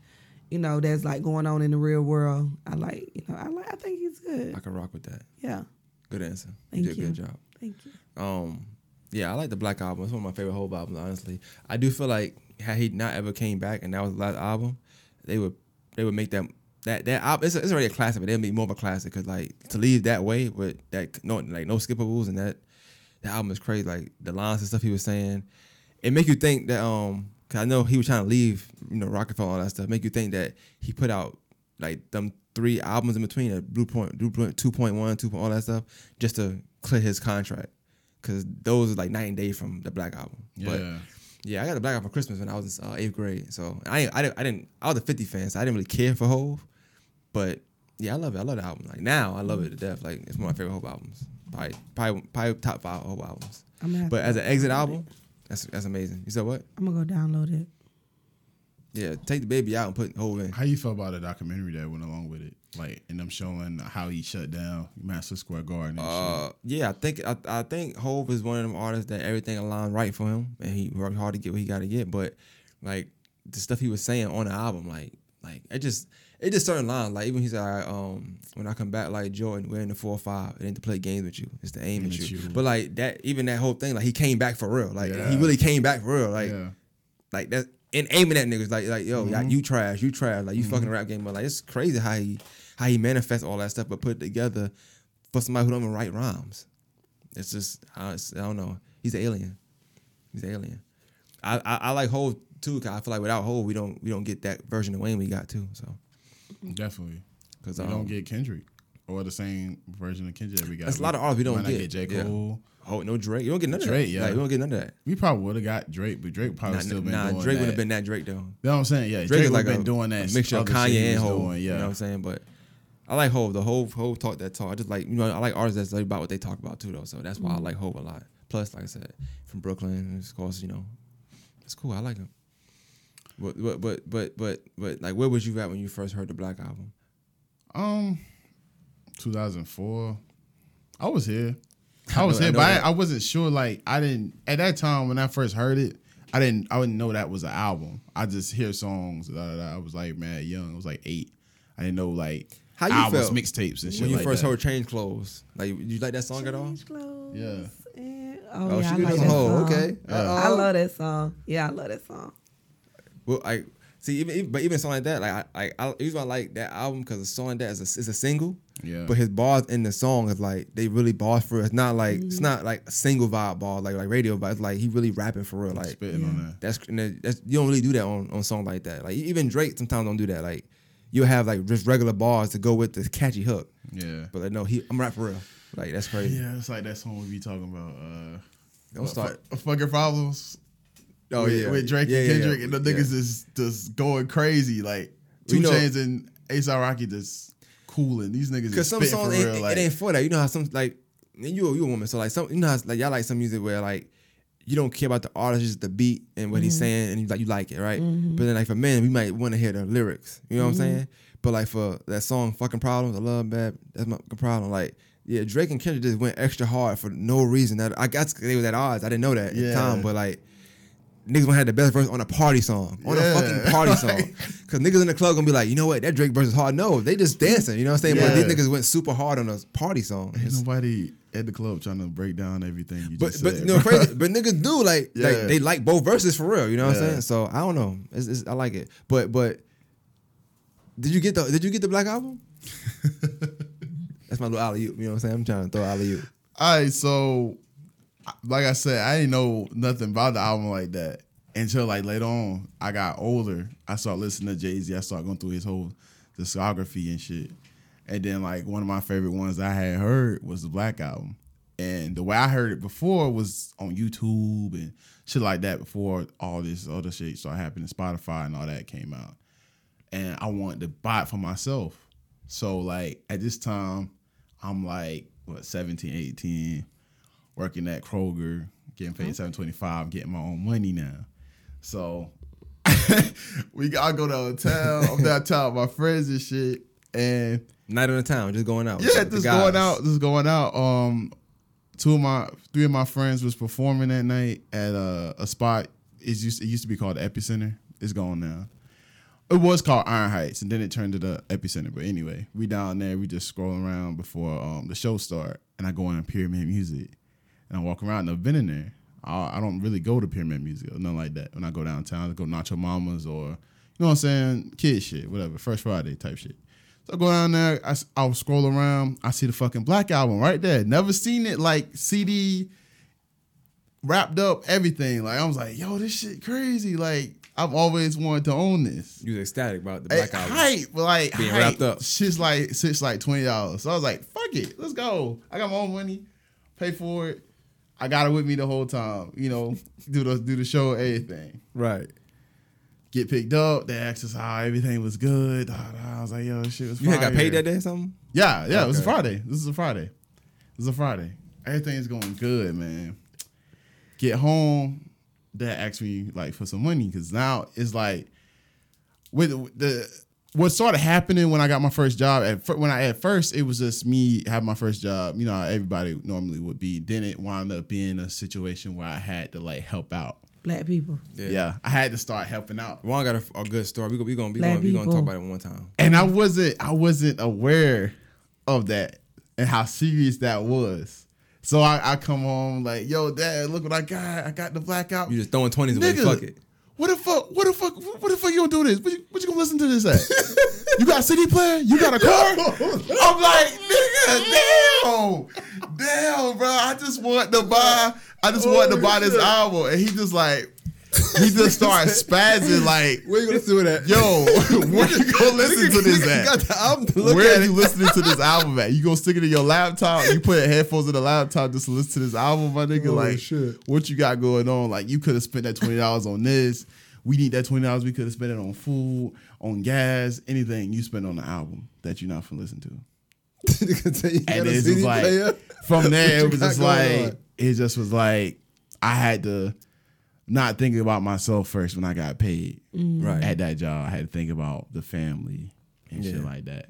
you know, that's like going on in the real world. I like, you know, I like. I think he's good. I can rock with that. Yeah. Good answer. Thank you did a good job. Thank you. Um, yeah, I like the Black album. It's one of my favorite whole albums, honestly. I do feel like had he not ever came back and that was the last album, they would they would make that that that album. It's, it's already a classic, but it'd be more of a classic because like to leave that way with that no like no skippables and that that album is crazy. Like the lines and stuff he was saying, it make you think that um. Cause I know he was trying to leave, you know, Rockefeller and all that stuff. Make you think that he put out like them three albums in between, a Blueprint, Blueprint 2.1, 2. all that stuff, just to clear his contract. Cause those are like night and day from the Black album. But Yeah. yeah, I got the Black album for Christmas when I was in uh, eighth grade. So I I didn't I didn't I was a 50 fan, so I didn't really care for Hove. But yeah, I love it. I love the album. Like now, I love it to death. Like it's one of my favorite Hove albums. Probably probably, probably top five Hove albums. I'm gonna But as an exit album, it. That's that's amazing. You said what? I'm gonna go download it. Yeah, take the baby out and put Hove in. How you feel about the documentary that went along with it? Like, and them showing how he shut down Madison Square Garden and Uh, yeah, I think I, I think Hove is one of them artists that everything aligned right for him, and he worked hard to get what he got to get. But like the stuff he was saying on the album, like like it just it just certain lines. Like even he said, like, um, when I come back, like Jordan, we're in the four or five. It ain't to play games with you. It's to aim Aim at you. you. But like that, even that whole thing, like he came back for real. Like Yeah. he really came back for real. Like. Yeah. like that and aiming at niggas like like yo Mm-hmm. like, you trash you trash like you fucking rap game but like it's crazy how he how he manifests all that stuff but put it together for somebody who don't even write rhymes it's just I, it's- I don't know he's an alien he's an alien I I, I like Hove too cause I feel like without Hove we don't we don't get that version of Wayne we got too so Definitely. because We um, don't get Kendrick or the same version of Kendrick that we got. That's a lot of artists we don't not get. J. Yeah. Cole. oh no Drake you don't get none of Drake, that yeah. like, we don't get none of that We probably would have got Drake, but Drake probably nah, still been nah doing Drake would have been that Drake though You know what I'm saying? Yeah, Drake, Drake would like been a, doing that mixture of Kanye and Hove. doing, You know Yeah, what I'm saying? But I like Hove. The Hove Hove talk that talk. I just like you know I like artists that's like about what they talk about too though. So that's why I like Hove a lot. Plus, like I said, from Brooklyn, of course, you know, it's cool. I like him. But but but but but but like where was you at when you first heard the Black album? Um, 2004. I was here. I I was know- here, know but I. I wasn't sure. Like, I didn't at that time when I first heard it. I didn't. I didn't know that was an album. I just hear songs. Da, da, da. I was like mad young. I was like eight. I didn't know like How you albums, felt mixtapes and shit when you like first that. heard Change Clothes? Like you like that song at all? Change clothes Yeah. and- oh, Oh, yeah, I she like was that oh, song. okay. Yeah. I love that song. Yeah, I love that song. Well, I see, even, even but even a song like that, like I, I, I usually I like that album because a song like that is a, is a single. Yeah. But his bars in the song is like they really bars for. It's not like it's not like a single vibe bar like like radio, but it's like he really rapping for real. Like spitting on that. that's, that's you don't really do that on on songs like that. Like even Drake sometimes don't do that. Like you'll have like just regular bars to go with the catchy hook. Yeah. But like no, he I'm rap for real. Like that's crazy. Yeah, it's like that song we be talking about. Uh, Don't what, start. fu- fucking problems. Oh with, yeah, with Drake Yeah, and Kendrick, yeah. and the Yeah. niggas is just going crazy. Like Two know- Chainz and ASAP Rocky just cooling. These niggas Because some songs for ain't, real. Like, it ain't for that. You know how some like and you you a woman, so like some you know how like y'all like some music where like you don't care about the artist, just the beat and what he's mm-hmm. saying, and you like you like it, right? Mm-hmm. But then like for men, we might want to hear the lyrics. You know what I'm mm-hmm. saying? But like for that song, "Fucking Problems," I love bad. That's my problem. Like yeah, Drake and Kendrick just went extra hard for no reason. That I guess they was at odds. I didn't know that at the Yeah. time, but like. Niggas gonna have the best verse on a party song, on Yeah. a fucking party song. Cause niggas in the club gonna be like, you know what, that Drake verse is hard. No, they just dancing. You know what I'm saying? But these niggas went super hard on a party song. ain't It's- nobody at the club trying to break down everything you but just but said. you know bro. crazy. But niggas do like Yeah. like they like both verses for real. You know what I'm saying? So I don't know. It's, it's, I like it. But but did you get the did you get the Black album? That's my little alley oop. You know what I'm saying? I'm trying to throw alley oop. All right, so like I said, I didn't know nothing about the album like that until like later on. I got older. I started listening to Jay Z. I started going through his whole discography and shit. And then like one of my favorite ones I had heard was the Black album. And the way I heard it before was on YouTube and shit like that before all this other shit started happening, Spotify and all that came out. And I wanted to buy it for myself. So like at this time, I'm like what 17, 18, working at Kroger, getting paid 725, getting my own money now. So we I go to a hotel, I'm downtown with my friends and shit. And Night on the town, just going out. yeah, just guys. going out, just going out. Um, two of my three of my friends was performing that night at a, a spot. It's used it used to be called Epicenter. It's gone now. It was called Iron Heights, and then it turned to the Epicenter. But anyway, we down there. We just scrolling around before um, the show start, and I go in Pyramid Music, and I walk around. And I've been in there. I, I don't really go to Pyramid Music or nothing like that. When I go downtown, I go Nacho Mamas or you know what I'm saying, kid shit, whatever, First Friday type shit. So I go down there, i'll scroll around, I see the fucking Black album right there. Never seen it like CD wrapped up, everything. Like I was like, yo, this shit crazy. Like I've always wanted to own this. You was ecstatic about the eh, Black album. hype, like Being hype. wrapped up. Shit's like shit's like twenty dollars. So I was like, fuck it, let's go. I got my own money, pay for it. I got it with me the whole time. You know, do the do the show, everything. Right. Get picked up. They asked us how everything was good. I was like, yo, shit was. You had got paid that day or something? Yeah, yeah. It was a Friday. This is a Friday. This is a Friday. Everything's going good, man. Get home. Dad asked me like for some money because now it's like with the what started happening when I got my first job at fir- when I at first it was just me having my first job. You know, everybody normally would be. Then it wound up being a situation where I had to like help out. Black people. Yeah, I had to start helping out. Juan got a, a good story. We gonna we gonna we Black gonna, we gonna talk about it one time. and I wasn't I wasn't aware of that and how serious that was. So I, I come home like, yo, dad, look what I got. I got the blackout. You just throwing twenties away. Fuck it. What the fuck? What the fuck? What the fuck you gonna do this? What you, what you gonna listen to this at? you got a CD player? You got a car? I'm like, nigga, damn, damn, bro. I just want to buy. I just want to buy this album, and he just like, he just started spazzing like, Where you gonna do it at? yo, where you gonna listen to this at? got the album to look Where at are you listening to this album at? You gonna stick it in your laptop? You put headphones in the laptop just to listen to this album, my nigga? Oh, like, shit. what you got going on? Like, you could have spent that twenty dollars on this. We need that twenty dollars. We could have spent it on food, on gas, anything you spend on the album that you're not gonna listen to. Nigga tell you And got a it's CD just like from there, it was just like on? it just was like I had to not thinking about myself first when I got paid Right. at that job. I had to think about the family and shit like that.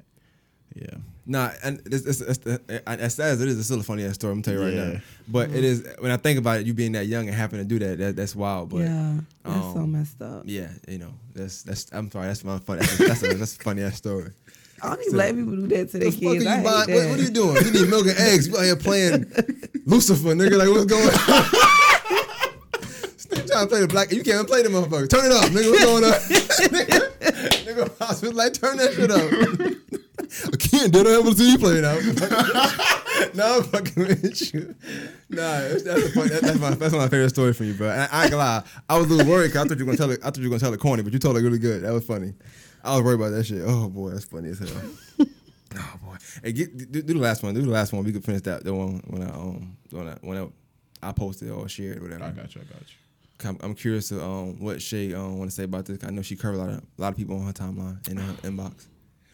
Yeah. Nah, and it's, it's, it's, as sad as it is, it's still a funny ass story. I'm telling you right Yeah. now. But it is when I think about it, you being that young and having to do that, that that's wild. But yeah, that's so um, messed up. yeah, you know, that's that's. I'm sorry, that's my funny. That's a, that's a, that's a funny ass story. Only black people do that to their The fuck kids. are I you hate buying? that. What, what are you doing? You need milk and eggs. You out here playing Lucifer, nigga. Like what's going on? Stop trying to play the black. You can't even play the motherfucker. Turn it up, nigga. What's going on? nigga, nigga, hospital like turn that shit up. I can't. They don't have a CD player now. no, I'm fucking with you. Nah, that's, that's, a that, that's, my, that's my favorite stories from you, bro. And I, I ain't gonna lie. I was a little worried because I thought you were gonna tell it. I thought you were gonna tell it corny, but you told it really good. That was funny. I was worried about that shit. Oh boy, that's funny as hell. Oh boy! Hey, get, do, do the last one. Do the last one. We could finish that. The one when I um when I, when I, I posted or shared or whatever. I got you. I got you. I'm, I'm curious to um what Shay um want to say about this. I know she covered a lot of a lot of people on her timeline in her inbox.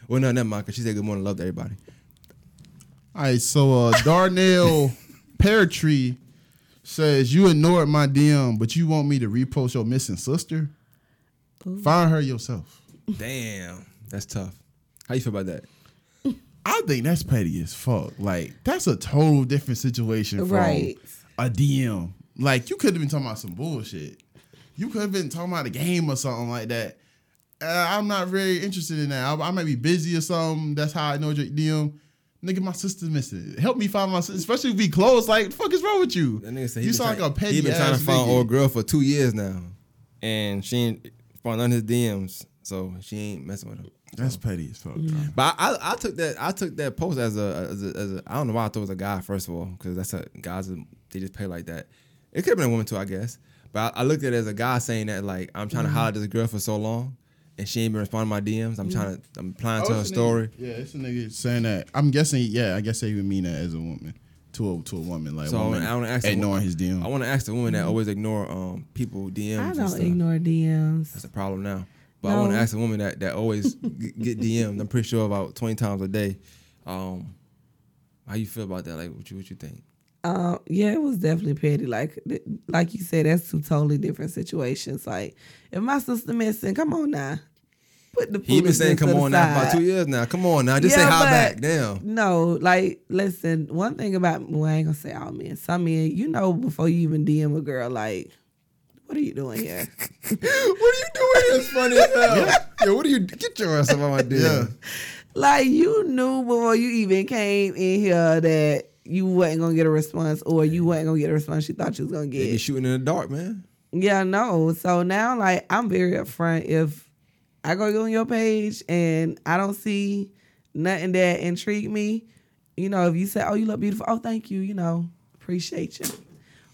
Well, no, never mind. Cause she said good morning, love to everybody. All right, so uh, Darnell Peartree says you ignored my DM, but you want me to repost your missing sister. Find her yourself. Damn, that's tough. How you feel about that? I think that's petty as fuck. Like that's a total different situation from Right. a DM. Like you could have been talking about some bullshit. You could have been talking about a game or something like that. Uh, I'm not very interested in that. I, I might be busy or something. That's how I know your DM. Nigga, my sister's missing. Help me find my sister, especially if we close. Like, the fuck is wrong with you? That nigga said he you sound try- like a petty He been ass trying to find nigga. old girl for two years now, and she ain't found none of his DMs, so she ain't messing with him. That's petty as fuck. bro. But I, I, I took that I took that post as a, as a as a I don't know why I thought it was a guy first of all because that's a guys they just pay like that. It could have been a woman too, I guess. But I, I looked at it as a guy saying that like I'm trying to holler at this girl for so long, and she ain't been responding to my DMs. I'm trying to I'm applying Oh, to her a nigga- story. Yeah, it's a nigga saying that. I'm guessing. Yeah, I guess they would mean that as a woman to a to a woman. Like So woman I want to ask the ignoring woman- his DM. I want to ask the woman that always ignore um people DMs. I don't ignore DMs. That's a problem now. But I want to ask a woman that that always get DM'd. I'm pretty sure about 20 times a day. Um, how you feel about that? Like, what you what you think? Um, yeah, it was definitely petty. Like, th- like you said, that's two totally different situations. Like, if my sister missing, come on now, put the. He been saying, "Come on now, for about two years now. Come on now, just say hi back." Damn. No, like, listen. One thing about well, I ain't gonna say all men. Some men, you know, before you even DM a girl, like, what are you doing here? what are you doing? It's funny as hell. Yo, what are you? Get your ass up on my DM. Yeah. like, you knew before you even came in here that you wasn't gonna get a response, or you wasn't gonna get a response she thought you was gonna They be shooting in the dark, man. Yeah, no. So now, like, I'm very upfront. If I go on your page and I don't see nothing that intrigue me, you know, if you say, "Oh, you look beautiful," oh, thank you, you know, appreciate you.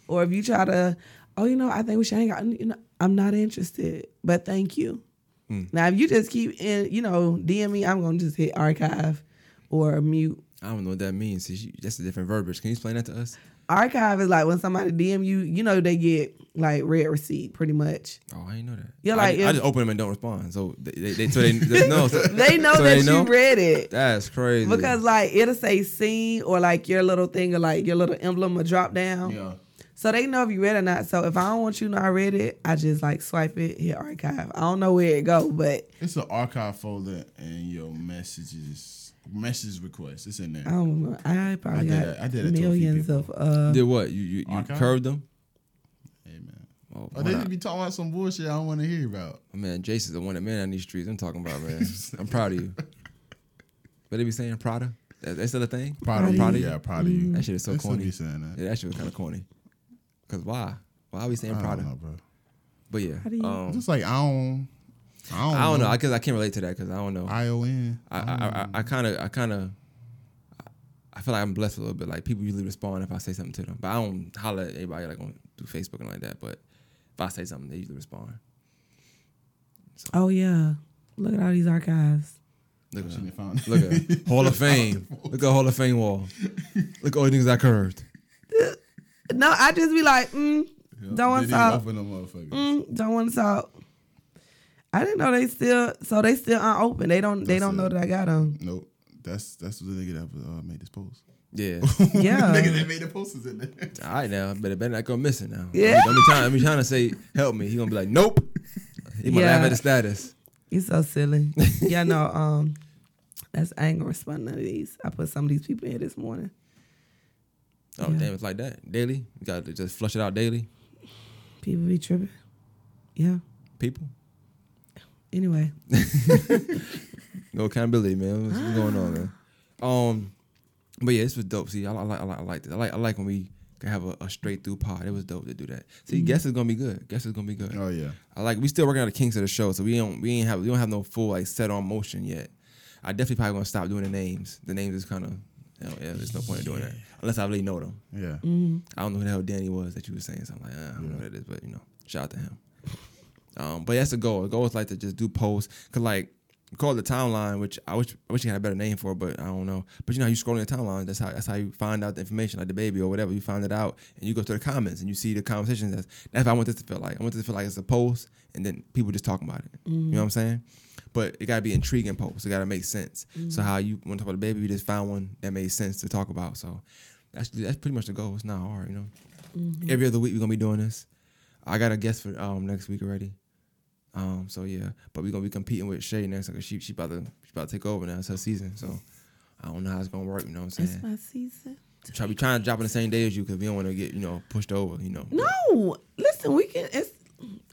Or if you try to, oh, you know, I think we should hang out. You know, I'm not interested, but thank you. Hmm. Now, if you just keep in, you know, DM me, I'm gonna just hit archive or mute. I don't know what that means. You- That's a different verbiage. Can you explain that to us? Archive is like when somebody DM you, you know, they get like read receipt, pretty much. Oh, I didn't know that. Yeah, I, like I if- just open them and don't respond. So they, they, they so they, know. So, They know so that they you read it. That's crazy. Because like it'll say seen or like your little thing or like your little emblem will drop down. Yeah. So they know if you read it or not. So if I don't want you to know I read it, I just like swipe it, hit archive. I don't know where it go, but It's an archive folder and your messages, message requests. It's in there. I don't know. I probably I did got that- I did that to a few millions of uh Did what? You you, you curved them? Hey man. Oh, Oh, they not? be talking about some bullshit I don't want to hear about. man, Jason's the one that man on these streets. I'm talking about man. I'm proud of you. But they be saying Prada. That, that's still a thing. Proud of I'm proud of Yeah, proud of you. That shit is so They still corny. be saying that. Yeah, that shit was kind of corny. Cause why? Why are we saying I don't Prada? know, bro. But yeah, How do you- um, Just like I don't. I don't, I don't know. I guess I can't relate to that because I don't know. I O N. I I I kind of I kind of I feel like I'm blessed a little bit. Like people usually respond if I say something to them, but I don't holler at anybody like on through Facebook and like that. But if I say something, they usually respond. Oh yeah. Look at all these archives. Look at Shouldn't have found look at Hall of Fame. Look at Hall of Fame wall. Look at all the things I curved. No, I just be like, mm, don't want to Didn't talk. open them motherfuckers. Mm, don't want to talk. I didn't know they still so they still unopened. They don't they That's don't know it. that I got them. Nope. That's that's the nigga that uh, made this post. Yeah. Yeah. nigga that made the posters in there. All right now, but it better not go missing now. Yeah. I'm trying. I'm trying to say help me. He gonna be like, nope. He might Yeah. laugh at the status. He's so silly. yeah, no, um, that's I ain't gonna respond to none of these. I put some of these people in here this morning. Oh Yeah. damn, it's like that daily. You got to just flush it out daily. People be tripping. Yeah. People, Anyway, no accountability, man. What's, what's going on, man? Um, but yeah, this was dope. See, I, I like, I like, I like this. I like, I like when we can have a, a straight through pod. It was dope to do that. See, guess is gonna be good. Guess is gonna be good. Oh yeah. I like. We still working on the kinks of the show, so we don't, we ain't have, we don't have no full like set on motion yet. I definitely probably gonna stop doing the names. The names is kind of, you know, yeah. There's no point in doing that unless I really know them. Yeah. I don't know who the hell Danny was that you were saying something like. "Ah, I don't know what it is, but you know, shout out to him. Um, but that's the goal. The goal is like to just do posts, cause like call it the timeline, which I wish I wish you had a better name for, it, but I don't know. But you know, how you scrolling the timeline. That's how that's how you find out the information, like the baby or whatever. You find it out, and you go to the comments and you see the conversations. That's that's what I want this to feel like. I want this to feel like it's a post, and then people just talking about it. You know what I'm saying? But it gotta be intriguing posts. It gotta make sense. So how you want to talk about the baby, we just found one that made sense to talk about. So that's that's pretty much the goal. It's not hard, you know. Every other week we're gonna be doing this. I got a guest for um next week already. Um, so yeah, but we're gonna be competing with Shay next because she she about to she about to take over now. It's her season, so I don't know how it's gonna work. You know what I'm saying? it's my season. Try be trying to drop on the same day as you because we don't want to get you know pushed over. You know. No, listen, we can. It's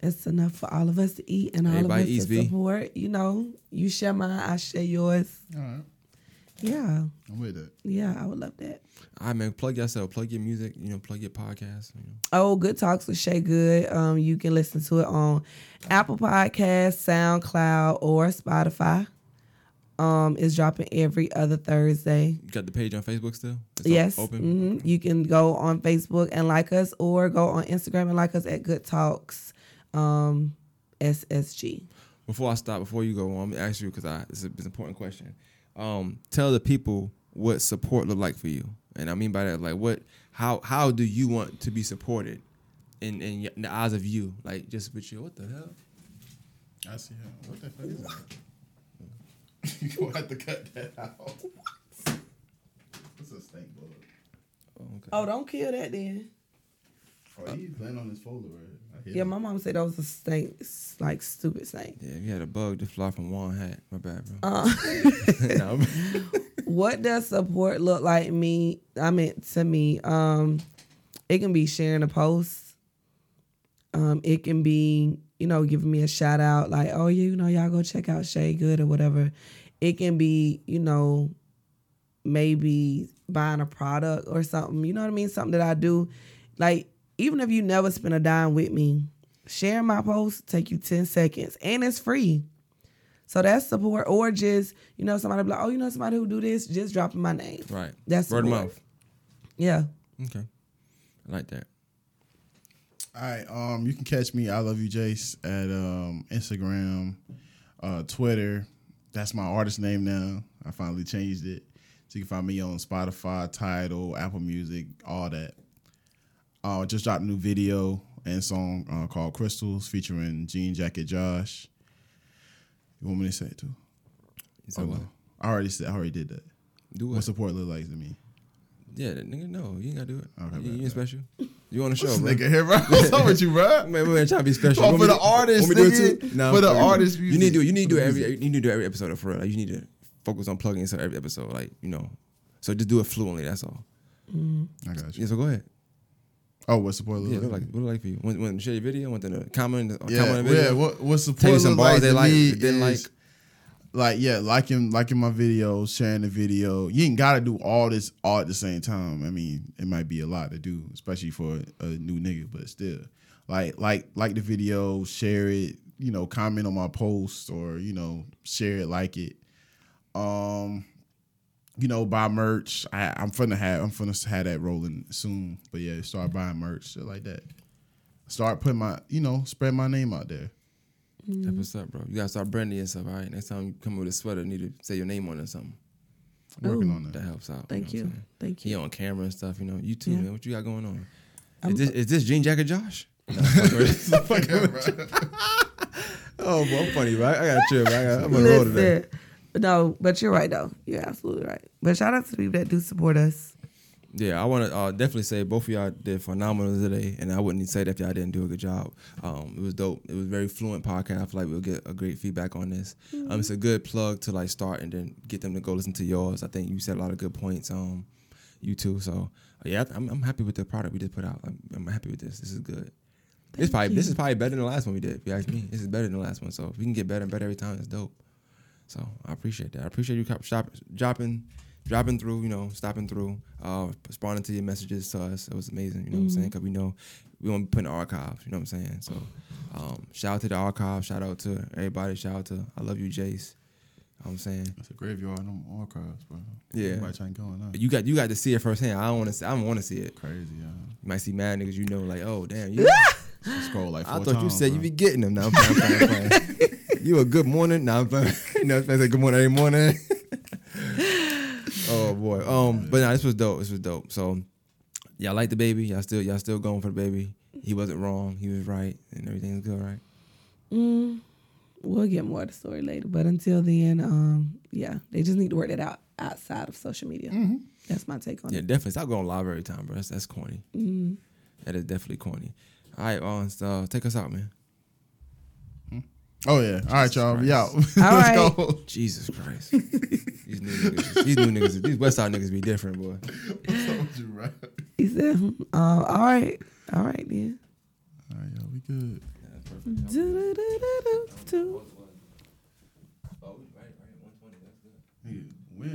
it's enough for all of us to eat and all Everybody of us eats, to B. support. You know, you share mine, I share yours. All right. Yeah, I'm with that. yeah, I would love that. All right, man. Plug yourself. Plug your music. You know, plug your podcast. You know. Oh, Good Talks with Shay Good. Um, you can listen to it on Apple Podcasts, SoundCloud, or Spotify. Um, it's dropping every other Thursday. You got the page on Facebook still? It's yes, Open. mhm. you can go on Facebook and like us, or go on Instagram and like us at Good Talks, um, SSG. Before I stop, before you go on, I'm gonna ask you because I it's, a, it's an important question. Um, tell the people what support look like for you, and I mean by that, like what, how, how do you want to be supported in in, y- in the eyes of you, like just with you? What the hell? I see him. What the fuck is that? you gonna have to cut that out. What's a stink bug? Oh, okay. Oh, don't kill that then. Oh, he's laying on his folder right Yeah, my mom said that was a stink, like stupid stink. Yeah, you had a bug just fly from one hat. My bad, bro. Uh, No. what does support look like me? I mean, to me, um, it can be sharing a post. Um, it can be, you know, giving me a shout out, like, oh yeah, you know, y'all go check out Shay Good or whatever. It can be, you know, maybe buying a product or something. You know what I mean? Something that I do. Like, even if you never spend a dime with me, sharing my post take you 10 seconds and it's free. So that's support, or just you know somebody be like, oh, you know somebody who do this, just dropping my name. right. That's the word of support. mouth. Yeah. Okay, I like that. All right. Um, you can catch me. I love you, Jace, at um Instagram, uh, Twitter. That's my artist name now. I finally changed it. So you can find me on Spotify, Tidal, Apple Music, all that. Uh, just dropped a new video and song uh, called Crystals featuring Jean Jacket Josh. You want me to say it too? Oh, what? no. I already said. I already did that. Do What what? support look like to me? Yeah, that nigga, no, you ain't gotta do it. Okay, you, bet, you ain't bet. special. You on the show, This bro? nigga here, bro. What's up with you, bro? Man, we're trying to be special. Oh, Want for the artist, artists, want me to do it nigga. too? Nah, For the artist, it. You need to do. You need to do music. every. You need to do every episode of for real. Like you need to focus on plugging into every episode. Like you know, so just do it fluently. That's all. I got you. Yeah. So go ahead. Oh, what's support look Yeah. What like? like what it like for you? When, when share your video, want them to comment, Yeah, comment on the yeah. video. What what support you some bars like they like, they didn't like. like yeah, liking liking my videos, sharing the video. You ain't gotta do all this all at the same time. I mean, it might be a lot to do, especially for a new nigga, but still. Like like like the video, share it, you know, comment on my post or, you know, share it, like it. Um, you know, buy merch. I, I'm finna have I'm finna have that rolling soon. But yeah, start buying merch, shit like that. Start putting my, you know, spread my name out there. That's what's up, bro. You gotta start branding yourself. All right. Next time you come with a sweater, need to say your name on it or something. Working Ooh. on that. That helps out. Thank you. Thank you. know what Thank He you. on camera and stuff. You know, you too, Yeah. man. What you got going on? I'm- Is this, is this Jean Jacket Josh? oh, boy, I'm funny, right? I got to chill, man. I got, I'm on the road today. Listen, no, but you're right though. You're absolutely right. But shout out to the people that do support us. Yeah, I want to uh, definitely say both of y'all did phenomenal today, and I wouldn't say that if y'all didn't do a good job. Um, it was dope. It was very fluent podcast. I feel like we'll get a great feedback on this. Um, it's a good plug to like start and then get them to go listen to yours. I think you said a lot of good points. Um, you too. So uh, yeah, I'm, I'm happy with the product we just put out. I'm, I'm happy with this. This is good. This probably this is probably better than the last one we did. If you ask me, this is better than the last one. So if we can get better and better every time, it's dope. So I appreciate that. I appreciate you cop- shop, dropping, dropping through. You know, stopping through, uh, responding to your messages to us. It was amazing. You know what I'm saying? Because we know we want to put in the archives. You know what I'm saying? So um, shout out to the archive. Shout out to everybody. Shout out to I love you, Jace. You know what I'm saying? It's a graveyard, no archives, bro. Yeah. Everybody trying to go on. You got you got to see it firsthand. I don't want to. I don't want to see it. Crazy, yeah. You might see mad niggas. You know, like oh damn. You, Scroll like four I thought you said bro. you be getting them. Now I'm I'm I'm. You a good morning. Now I'm playing. You know, I say good morning every morning. oh boy. Um, but nah, this was dope. This was dope. So y'all like the baby. Y'all still y'all still going for the baby. He wasn't wrong. He was right, and everything's good, right? Mm, we'll get more of the story later. But until then, um, yeah, they just need to work that out outside of social media. That's my take on Yeah, it. Yeah, definitely. Stop going live every time, bro. That's that's corny. Mm. That is definitely corny. All right, on. so take us out, man. Oh yeah. All right, y'all. We out. Let's right. go. Jesus Christ. these new niggas, these new niggas, these West Side niggas be different, boy. What's up with you, bro? He said, uh, "All right, all right then." All right, y'all. We good. Do-do-do-do-do.